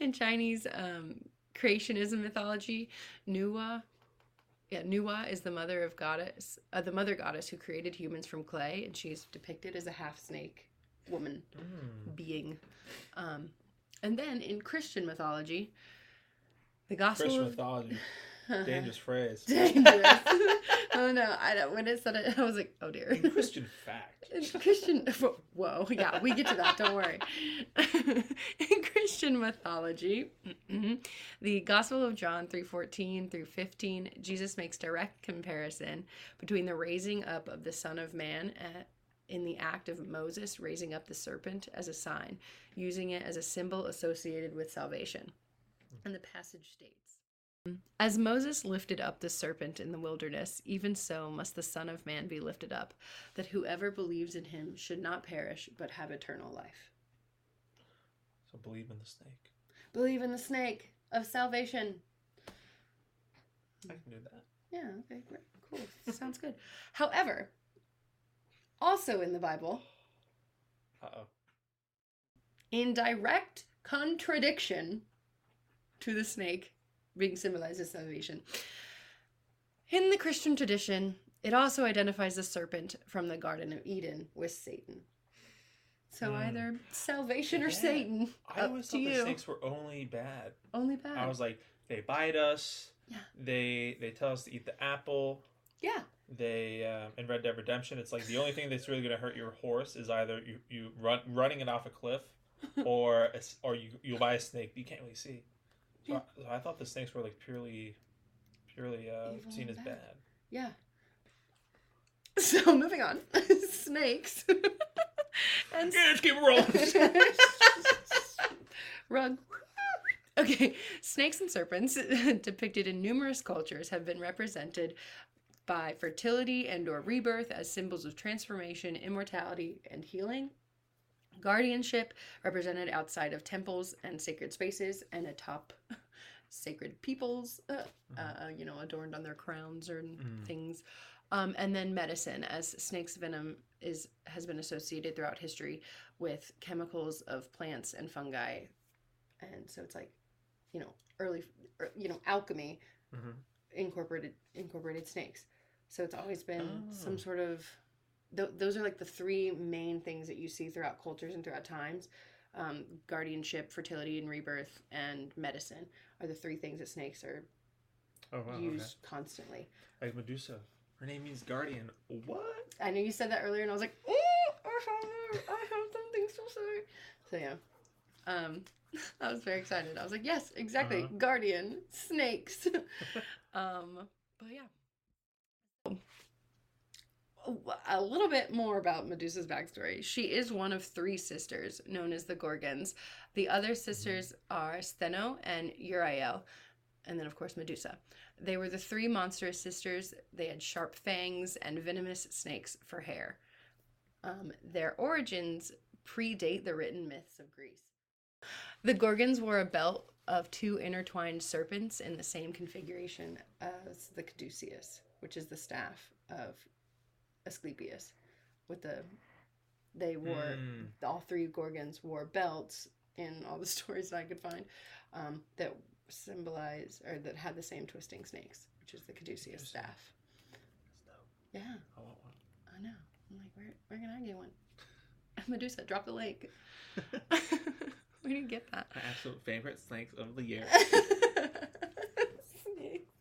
in Chinese um, creationism mythology, Nuwa, yeah, Nuwa is the mother of goddess, uh, the mother goddess who created humans from clay, and she's depicted as a half snake woman Mm. being. Um, and then in Christian mythology, the gospel Christian of mythology. Dangerous phrase. dangerous. oh no, I don't. When it said it, I was like, oh dear. In Christian fact. In Christian, whoa, yeah, we get to that. Don't worry. In Christian mythology, mm-hmm, the Gospel of John three fourteen through fifteen, Jesus makes direct comparison between the raising up of the Son of Man at, in the act of Moses raising up the serpent as a sign, using it as a symbol associated with salvation. And the passage states As Moses lifted up the serpent in the wilderness, even so must the Son of Man be lifted up, that whoever believes in him should not perish, but have eternal life. So believe in the snake. Believe in the snake of salvation. I can do that. Yeah, okay, great. Cool. Sounds good. However, also in the Bible, Uh oh. in direct contradiction to the snake being symbolized as salvation. In the Christian tradition, it also identifies the serpent from the Garden of Eden with Satan. So Hmm. either salvation or Yeah. Satan. I always thought the snakes were only bad. Only bad. I was like, they bite us. Yeah. They they tell us to eat the apple. yeah. They um, in Red Dead Redemption, it's like the only thing that's really going to hurt your horse is either you, you run running it off a cliff, or a or you you buy a snake but you can't really see. So, I, I thought the snakes were like purely purely uh, seen as bad. bad. Yeah. So moving on. Snakes. and Yeah, let's keep rolling. Rug. Okay, snakes and serpents depicted in numerous cultures have been represented by fertility and or rebirth as symbols of transformation, immortality, and healing. Guardianship represented outside of temples and sacred spaces and atop sacred peoples, uh, uh, you know, adorned on their crowns or Mhm. things. Um, and then medicine, as snake's venom is has been associated throughout history with chemicals of plants and fungi, and so it's like, you know, early, er, you know, alchemy Mhm. incorporated incorporated snakes. So it's always been Oh. some sort of. Th- those are like the three main things that you see throughout cultures and throughout times. Um, guardianship, fertility and rebirth, and medicine are the three things that snakes are Oh wow. used constantly. Like Medusa. Her name means guardian. What? I know you said that earlier, and I was like, oh, I have, I have something to say. So yeah, um, I was very excited. I was like, yes, exactly, Uh-huh. guardian snakes. um, but yeah. A little bit more about Medusa's backstory. She is one of three sisters known as the Gorgons. The other sisters are Stheno and Uriel, and then, of course, Medusa. They were the three monstrous sisters. They had sharp fangs and venomous snakes for hair. Um, their origins predate the written myths of Greece. The Gorgons wore a belt of two intertwined serpents in the same configuration as the caduceus, which is the staff of Asclepius. With the, they wore Mm. all three Gorgons wore belts in all the stories that I could find um, that symbolize or that had the same twisting snakes, which is the caduceus staff. Yeah, I want one. I know. I'm like, where where can I get one? Medusa, drop the link. we didn't get that. My absolute favorite snakes of the year. Snakes.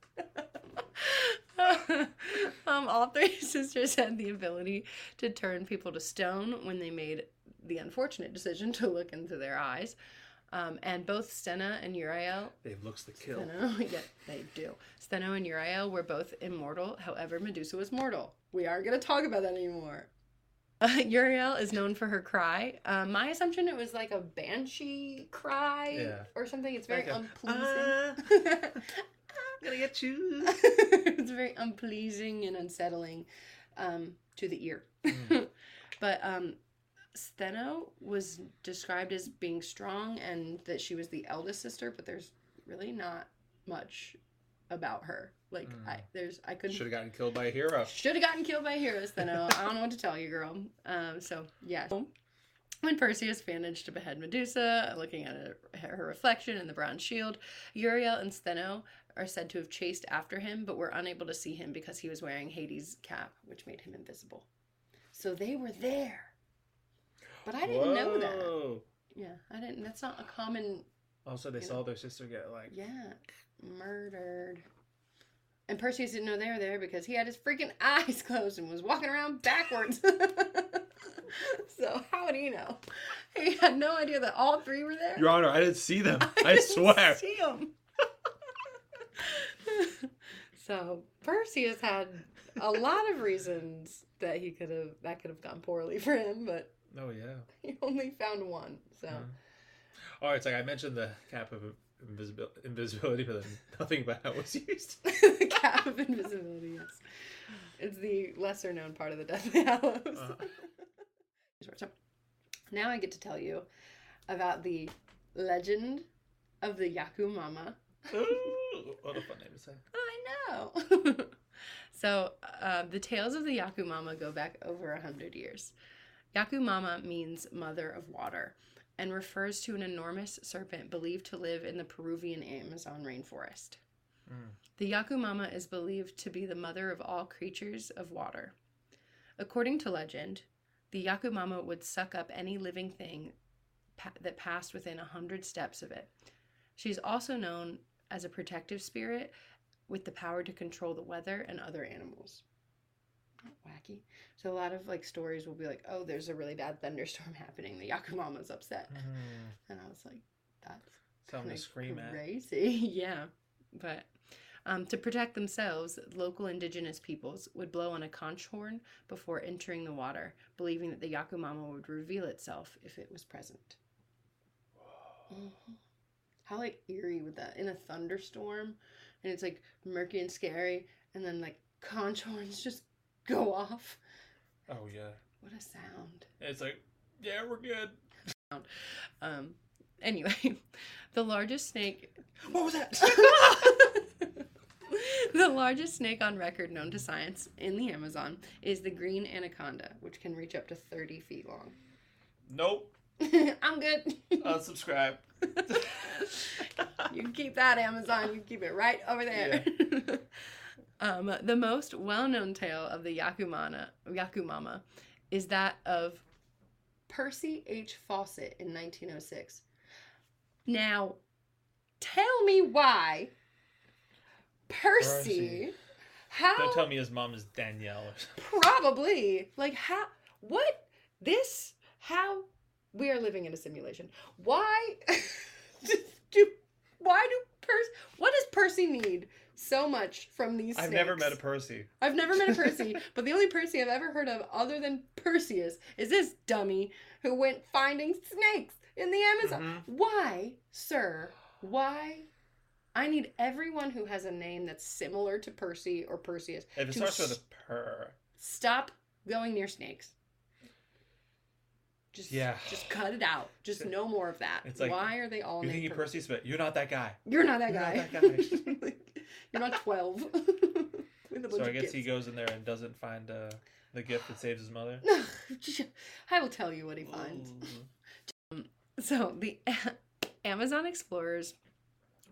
Um, all three sisters had the ability to turn people to stone when they made the unfortunate decision to look into their eyes. Um, and both Stheno and Uriel They've looks to kill. Stheno, yeah, they do. Stheno and Uriel were both immortal. However, Medusa was mortal. We aren't going to talk about that anymore. Uh, Uriel is known for her cry. Um, my assumption it was like a banshee cry Yeah. or something. It's very Like a, unpleasing. I'm gonna get you. it's very unpleasing and unsettling um, to the ear. Mm. but um, Stheno was described as being strong and that she was the eldest sister, but there's really not much about her. Like I Mm. there's I couldn't Should have gotten killed by a hero. should have gotten killed by heroes, Stheno. I don't know what to tell you, girl. Um, so yeah. When Perseus managed to behead Medusa, looking at her, her reflection in the bronze shield, Uriel and Stheno are said to have chased after him, but were unable to see him because he was wearing Hades' cap, which made him invisible. So they were there. But I didn't know that. Yeah, I didn't. That's not a common. Oh, also, they You saw their sister get like. Yeah, murdered. And Perseus didn't know they were there because he had his freaking eyes closed and was walking around backwards. so how would he know? He had no idea that all three were there. Your Honor, I didn't see them. I, didn't swear. See 'em. so Perseus had a lot of reasons that he could have that could have gone poorly for him, but Oh yeah. he only found one. So All right, so like I mentioned the cap of invisibil- invisibility, but then nothing about how it was used. the cap of invisibility. Yes, it's the lesser known part of the Deathly Hallows. Uh. So, now I get to tell you about the legend of the Yacumama. Ooh, what a fun name to say. I know. so uh, the tales of the Yacumama go back over a hundred years. Yacumama means mother of water and refers to an enormous serpent believed to live in the Peruvian Amazon rainforest. Mm. The Yacumama is believed to be the mother of all creatures of water. According to legend, the Yacumama would suck up any living thing pa- that passed within a hundred steps of it. She's also known as a protective spirit with the power to control the weather and other animals. Wacky. So a lot of like stories will be like, "Oh, there's a really bad thunderstorm happening. The Yacumama's upset," Mm. and I was like, "That's Something to kinda scream at. crazy. yeah, but um, to protect themselves, local indigenous peoples would blow on a conch horn before entering the water, believing that the Yacumama would reveal itself if it was present. Mhm. How like eerie would that in a thunderstorm, and it's like murky and scary, and then like conch horns just go off. Oh yeah. What a sound! It's like, yeah, we're good. Um, anyway, the largest snake What was that? the largest snake on record known to science in the Amazon is the green anaconda, which can reach up to 30 feet long. nope. I'm good. Unsubscribe. You can keep that Amazon. You can keep it right over there. um, the most well-known tale of the Yakumana, Yacumama is that of Percy H. Fawcett in 1906. Now, tell me why Percy, Percy. how Don't tell me his mom is Danielle. Or something. Probably. Like how what this how we are living in a simulation. Why do why do Percy what does Percy need so much from these I've never met a Percy. I've never met a Percy, but the only Percy I've ever heard of other than Perseus is this dummy who went finding snakes in the Amazon. Mhm. Why, sir? Why? I need everyone who has a name that's similar to Percy or Perseus If it To starts with a purr. stop going near snakes. Just Yeah. just cut it out. Just no more of that. It's like, Why are they all You think you're Percy? But you're not that guy. You're not that You're guy. not that guy. Like, you're not twelve. With a bunch So I guess he goes in there and doesn't find uh, the gift that saves his mother. I will tell you what he finds. Ooh. So the Amazon explorers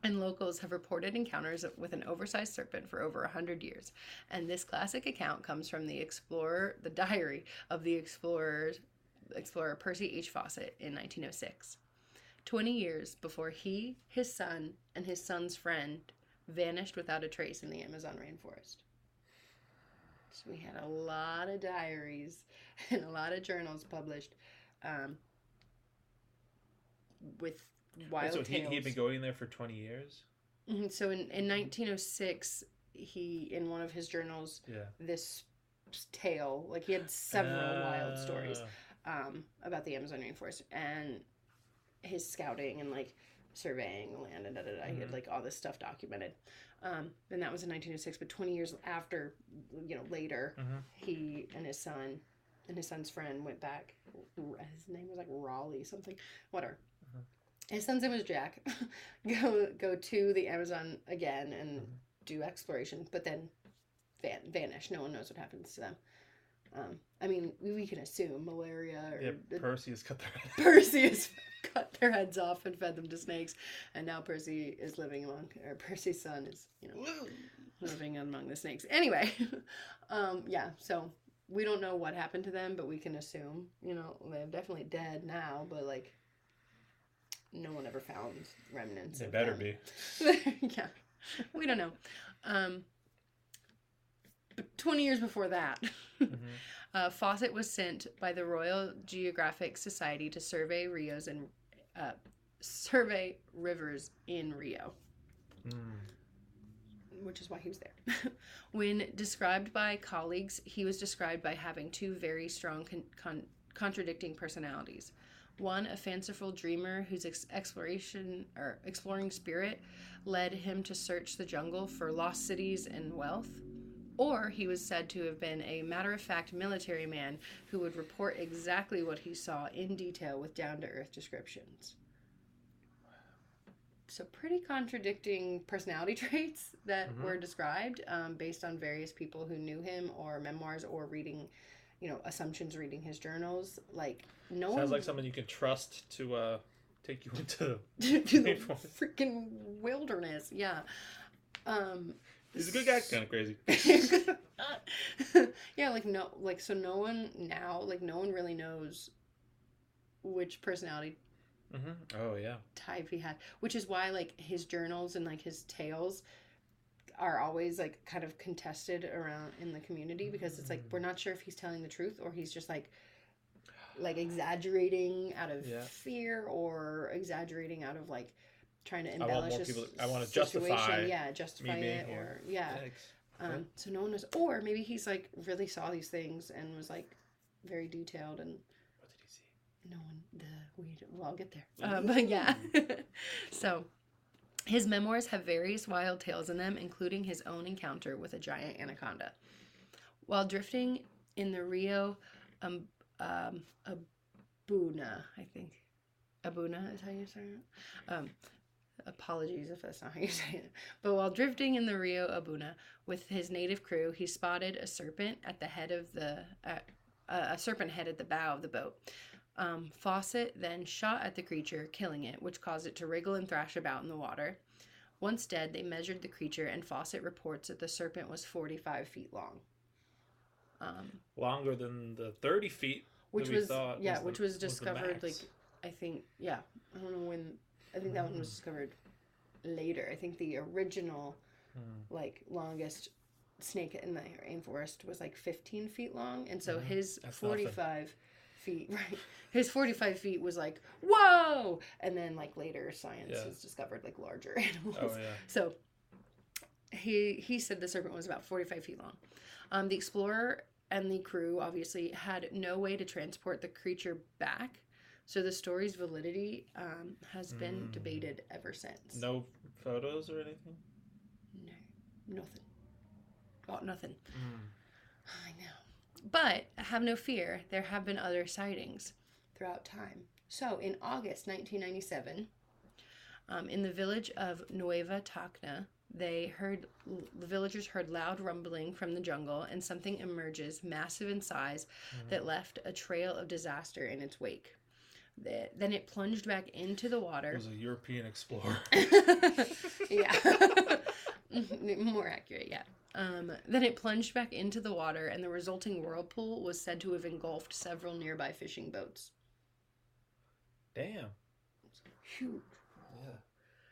and locals have reported encounters with an oversized serpent for over a hundred years, and this classic account comes from the explorer, the diary of the explorer, explorer Percy H. Fawcett in 1906. Twenty years before he, his son, and his son's friend vanished without a trace in the Amazon rainforest. So we had a lot of diaries and a lot of journals published um, with wild so he, tales. he had been going there for 20 years? Mhm, So in, in 1906, he in one of his journals Yeah. this tale like he had several wild stories Ah. Um, about the Amazon rainforest and his scouting and like surveying the land and da da da. He had Mhm. like all this stuff documented, um, and that was in 1906. But 20 years after, you know, later, Mhm. he and his son and his son's friend went back. His name was like Raleigh something, whatever. Mhm. His son's name was Jack. go go to the Amazon again and Mhm. do exploration, but then van- vanish. No one knows what happens to them. Um, I mean, we, we can assume malaria or Yeah, the- Perseus cut their head. Percy has cut their heads off and fed them to snakes, and now Percy is living among, or Percy's son is, you know, living among the snakes. Anyway, um, yeah. So we don't know what happened to them, but we can assume, you know, they're definitely dead now. But like, no one ever found remnants. They better them. be. yeah, we don't know. Um, but 20 years before that, Mhm. uh, Fawcett was sent by the Royal Geographic Society to survey Rios and uh, survey rivers in Rio. Mm. which is why he was there. when described by colleagues, he was described by having two very strong con- con- contradicting personalities. One, a fanciful dreamer whose ex- exploration or exploring spirit led him to search the jungle for lost cities and wealth. Or he was said to have been a matter of fact military man who would report exactly what he saw in detail with down to earth descriptions. So, pretty contradicting personality traits that Mhm. were described um, based on various people who knew him or memoirs or reading, you know, assumptions reading his journals. Like, no Sounds one. Sounds like someone you can trust to uh, take you into. to the freaking wilderness. Yeah. Um, He's a good guy, kind of crazy. yeah, like no, like so no one now, like no one really knows which personality Mm-hmm. Oh yeah. type he had, which is why like his journals and like his tales are always like kind of contested around in the community because it's like we're not sure if he's telling the truth or he's just like like exaggerating out of Yeah. fear or exaggerating out of like trying to want embellish more a people- s- I wanna situation. justify yeah justify being it here. or yeah Yikes. um, so no one knows or maybe he's like really saw these things and was like very detailed and What did he see? no one the we well I'll get there uh, but yeah so his memoirs have various wild tales in them including his own encounter with a giant anaconda while drifting in the rio um, um abuna i think abuna is how you say it um apologies if that's not how you say it but while drifting in the rio abuna with his native crew he spotted a serpent at the head of the uh, a serpent head at the bow of the boat um, Fawcett then shot at the creature, killing it, which caused it to wriggle and thrash about in the water. Once dead, they measured the creature, and Fawcett reports that the serpent was 45 feet long. Um, Longer than the thirty feet. which we was, thought yeah, was which was was the discovered, like. I think, yeah, I don't know when, I think that one was Mm. discovered later. I think the original, Hmm. like, longest snake in the rainforest was like 15 feet long, and so Mhm. his That's nothing. 45 feet, right? His 45 feet was like, whoa! And then, like, later science Yeah. has discovered, like, larger animals. Oh yeah. So he he said the serpent was about 45 feet long. Um, the explorer and the crew obviously had no way to transport the creature back, so the story's validity um, has been Mm. debated ever since. No photos or anything. No, nothing. Oh, nothing. Mm. I know. But have no fear, there have been other sightings throughout time. So in August 1997, um, in the village of Nueva Tacna, they heard the villagers heard loud rumbling from the jungle, and something emerges, massive in size, Mhm. that left a trail of disaster in its wake. The- Then it plunged back into the water. It was a European explorer. yeah. More accurate, yeah. Um, then it plunged back into the water, and the resulting whirlpool was said to have engulfed several nearby fishing boats. Damn. Huge.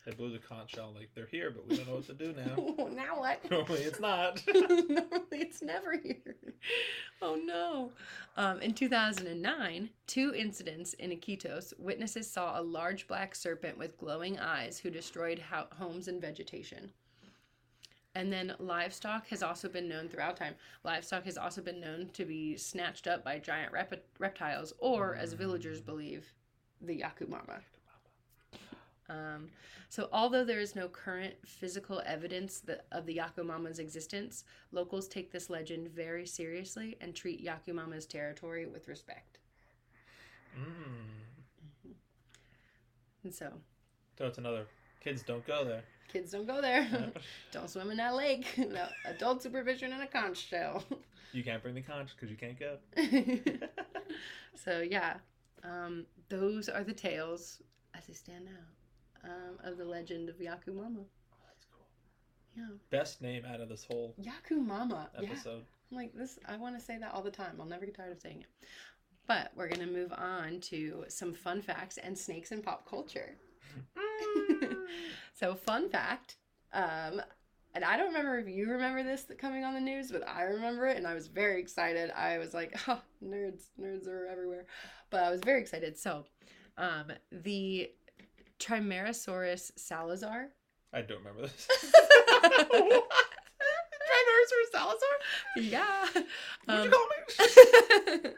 They blew the conch shell like they're here, but we don't know what to do now. now what? Normally it's not. Normally it's never here. Oh no. Um, in 2009, two incidents in Iquitos, witnesses saw a large black serpent with glowing eyes who destroyed ho- homes and vegetation. And then livestock has also been known throughout time. Livestock has also been known to be snatched up by giant rep- reptiles, or as villagers believe, the Yacumama. Um, so, although there is no current physical evidence that, of the Yacumama's existence, locals take this legend very seriously and treat Yacumama's territory with respect. Mm. And so, So it's another. Kids don't go there. kids don't go there. Don't swim in that lake. No, adult supervision and a conch shell. you can't bring the conch because you can't go. so, yeah, um, those are the tales as they stand now um, of the legend of Yacumama. That's cool. Yeah. Best name out of this whole Yacumama. Yeah. episode. I'm like this I want to say that all the time. I'll never get tired of saying it. But we're going to move on to some fun facts and snakes in pop culture. so, fun fact, um and I don't remember if you remember this coming on the news, but I remember it and I was very excited. I was like, "Oh, nerds, nerds are everywhere." But I was very excited. So, um the Trimeresurus salazar I don't remember this. Trimeresurus salazar? Yeah. What'd Um, you call me?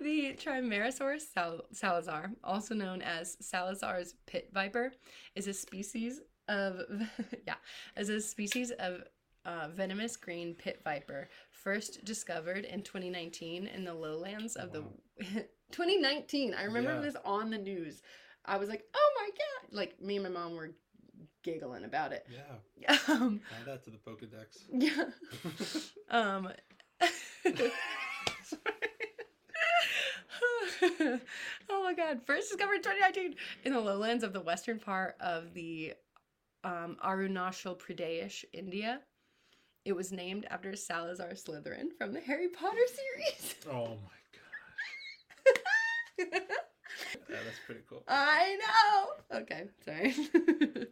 the Trimeresurus sal- salazar, also known as Salazar's pit viper, is a species of yeah, is a species of uh, venomous green pit viper, first discovered in 2019 in the lowlands of Wow. the 2019. I remember Yeah. this on the news. I was like, "Oh my god!" Like me and my mom were giggling about it. Yeah, Um, add that to the Pokedex. yeah. Um. oh my god. First discovered in 2019 in the lowlands of the western part of the um, Arunachal Pradesh, India. It was named after Salazar Slytherin from the Harry Potter series. oh my god. Yeah, that's pretty cool. I know. Okay, sorry.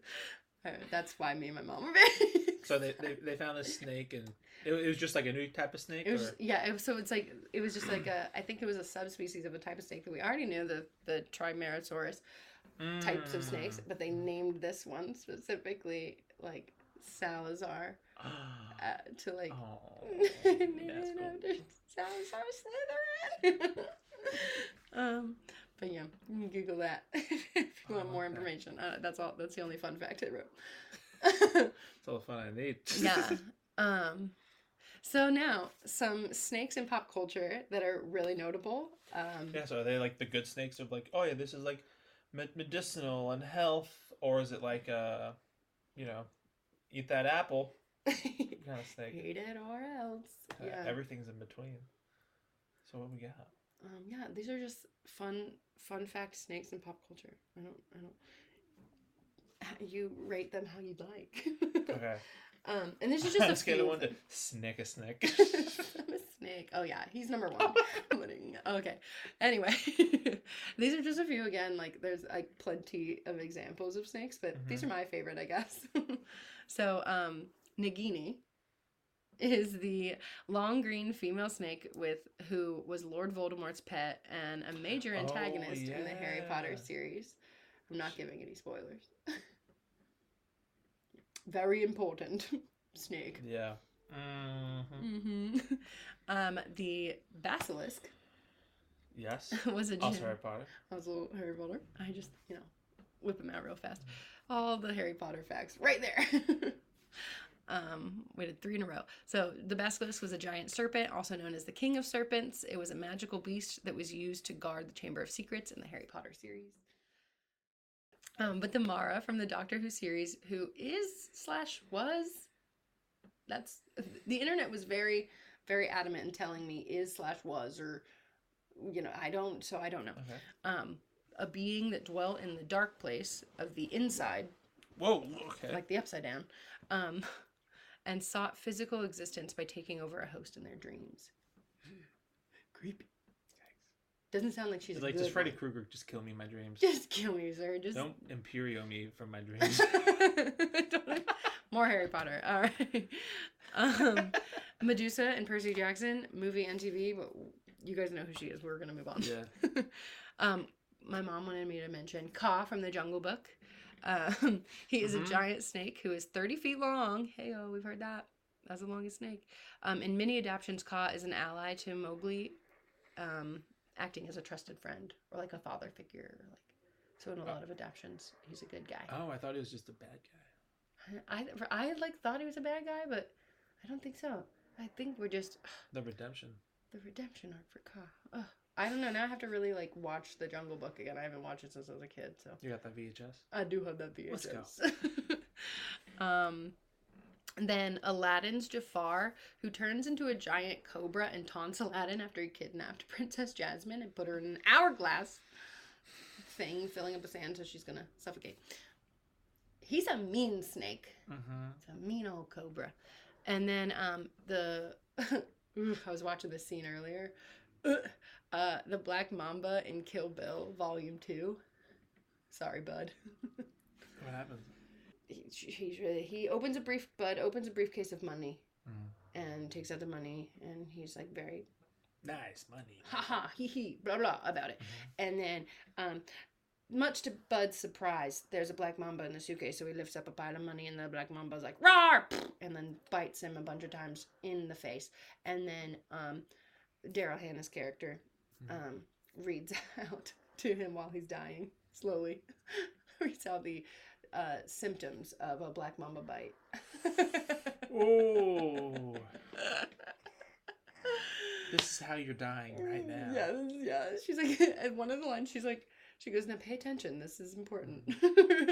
That's why me and my mom were very. So they, they, they found a snake and it, it was just like a new type of snake? It was or? yeah. It was, so it's like it was just like a. I think it was a subspecies of a type of snake that we already knew the the Trimeresurus types of snakes, Mm. but they named this one specifically like Salazar uh, to like oh, that's it cool. after Salazar Slytherin. um, but yeah, you can Google that if you want Oh, more okay. information. Uh, that's all. That's the only fun fact I wrote. It's all the fun I need. yeah. Um, so now some snakes in pop culture that are really notable. Um, Yeah, so are they like the good snakes of like, oh yeah, this is like med- medicinal and health, or is it like uh, you know, eat that apple kind of snake? Eat it or else. Uh, Yeah. Everything's in between. So what we got? Um, yeah, these are just fun, fun fact snakes in pop culture. I don't, I don't. You rate them how you'd like. Okay. um, and this is just a scale of one to snake a snake. I'm a snake. Oh yeah, he's number one. Okay. Anyway, these are just a few. Again, like there's like plenty of examples of snakes, but these Mm-hmm. are my favorite, I guess. so, um, Nagini is the long green female snake with who was Lord Voldemort's pet and a major Oh, antagonist in the Harry Potter series. I'm not giving any spoilers. Very important snake. yeah. hmm hmm Um, the basilisk Yes. was a Also Harry Potter. I was a little Harry Potter. I just, you know, whip them out real fast. All the Harry Potter facts right there. Um, we did three in a row. So the basilisk was a giant serpent, also known as the King of Serpents. It was a magical beast that was used to guard the Chamber of Secrets in the Harry Potter series. Um, but the Mara from the Doctor Who series, who is slash was, that's the internet was very, very adamant in telling me is slash was or, you know, I don't, so I don't know Okay. um, a being that dwelt in the dark place of the inside, Whoa. Okay. like the upside down, um, and sought physical existence by taking over a host in their dreams. Creepy. Doesn't sound like she's a like good just Freddy. Krueger just kill me in my dreams. Just kill me, sir. Just Don't Imperio me from my dreams. More Harry Potter. All right. Um, Medusa and Percy Jackson, movie and TV, but you guys know who she is. We're gonna move on. yeah. um, my mom wanted me to mention Kaa from the Jungle Book. Um, he is Mhm. a giant snake who is 30 feet long. Hey, oh, we've heard that. That's the longest snake. Um, in many adaptations, Kaa is an ally to Mowgli, um, acting as a trusted friend or like a father figure. Like, so in a lot of adaptations, he's a good guy. Oh, I thought he was just a bad guy. I, I like thought he was a bad guy, but I don't think so. I think we're just The redemption. the redemption arc for Kaa. Ugh. I don't know. Now I have to really like watch the Jungle Book again. I haven't watched it since I was a kid, so You got that VHS? I do have that VHS. Let's VHS. um, then Aladdin's Jafar, who turns into a giant cobra and taunts Aladdin after he kidnapped Princess Jasmine and put her in an hourglass thing, filling up with sand so she's gonna suffocate. He's a mean snake. Mm-hmm. It's a mean old cobra. And then um the I was watching this scene earlier. Uh the Black Mamba in Kill Bill Volume 2. Sorry, bud. What happens? He, he's really, he opens a brief bud opens a briefcase of money Mm. and takes out the money and he's like very Nice money. haha hee hee blah blah about it. Mhm. And then um much to Bud's surprise, there's a black mamba in the suitcase, so he lifts up a pile of money, and the black mamba's like "roar," and then bites him a bunch of times in the face, and then um, Daryl Hannah's character um, reads out to him while he's dying slowly, reads out the uh, symptoms of a black mamba bite. Oh, this is how you're dying right now. Yeah, this is- yeah. She's like, at one of the lines, she's like, she goes, "Now pay attention. This is important."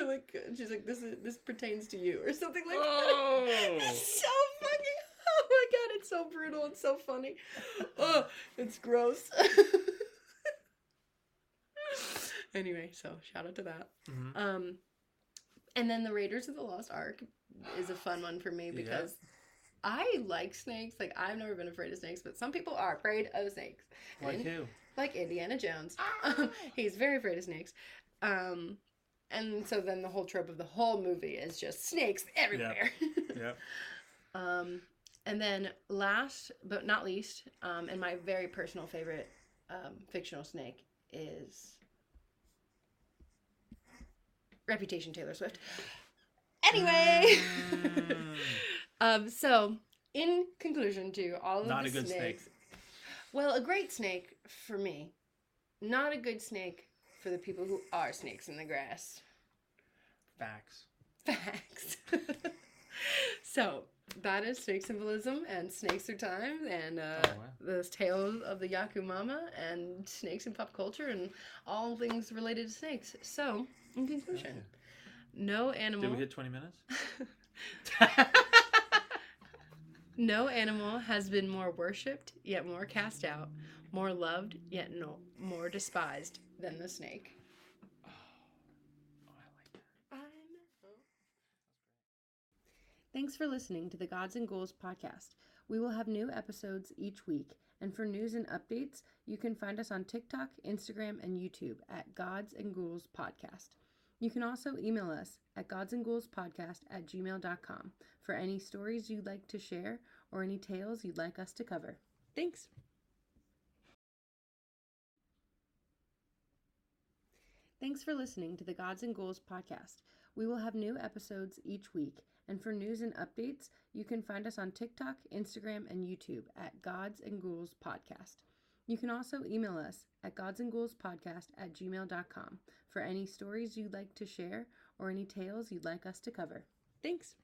like, she's like, "This is this pertains to you," or something like that. Oh. It's so fucking. Oh my god, it's so brutal. and so funny. Oh, it's gross. anyway, so shout out to that. Mhm. Um, and then the Raiders of the Lost Ark is a fun one for me Yeah. because I like snakes. Like I've never been afraid of snakes, but some people are afraid of snakes. Like And- who? like Indiana Jones. He's very afraid of snakes. Um, and so then the whole trope of the whole movie is just snakes everywhere. Yep. um, and then last but not least, um, and my very personal favorite um, fictional snake is Reputation Taylor Swift. Anyway, Mm. um, so in conclusion to all of Not the a good snake. snakes, well, a great snake for me, not a good snake for the people who are snakes in the grass. Facts. Facts. so that is snake symbolism and snakes through time and uh, Oh, wow. the tales of the Yacumama and snakes in pop culture and all things related to snakes. So, in conclusion, no animal. Did we hit 20 minutes? No animal has been more worshipped, yet more cast out, more loved, yet no more despised than the snake. Oh, I like that. Thanks for listening to the Gods and Ghouls podcast. We will have new episodes each week, and for news and updates, you can find us on TikTok, Instagram, and YouTube at Gods and Ghouls Podcast. You can also email us at godsandghoulspodcast at gmail.com for any stories you'd like to share or any tales you'd like us to cover. Thanks. Thanks for listening to the Gods and Ghouls podcast. We will have new episodes each week, and for news and updates, you can find us on TikTok, Instagram, and YouTube at Gods and Ghouls Podcast. You can also email us at godsandghoulspodcast at gmail.com for any stories you'd like to share or any tales you'd like us to cover. Thanks.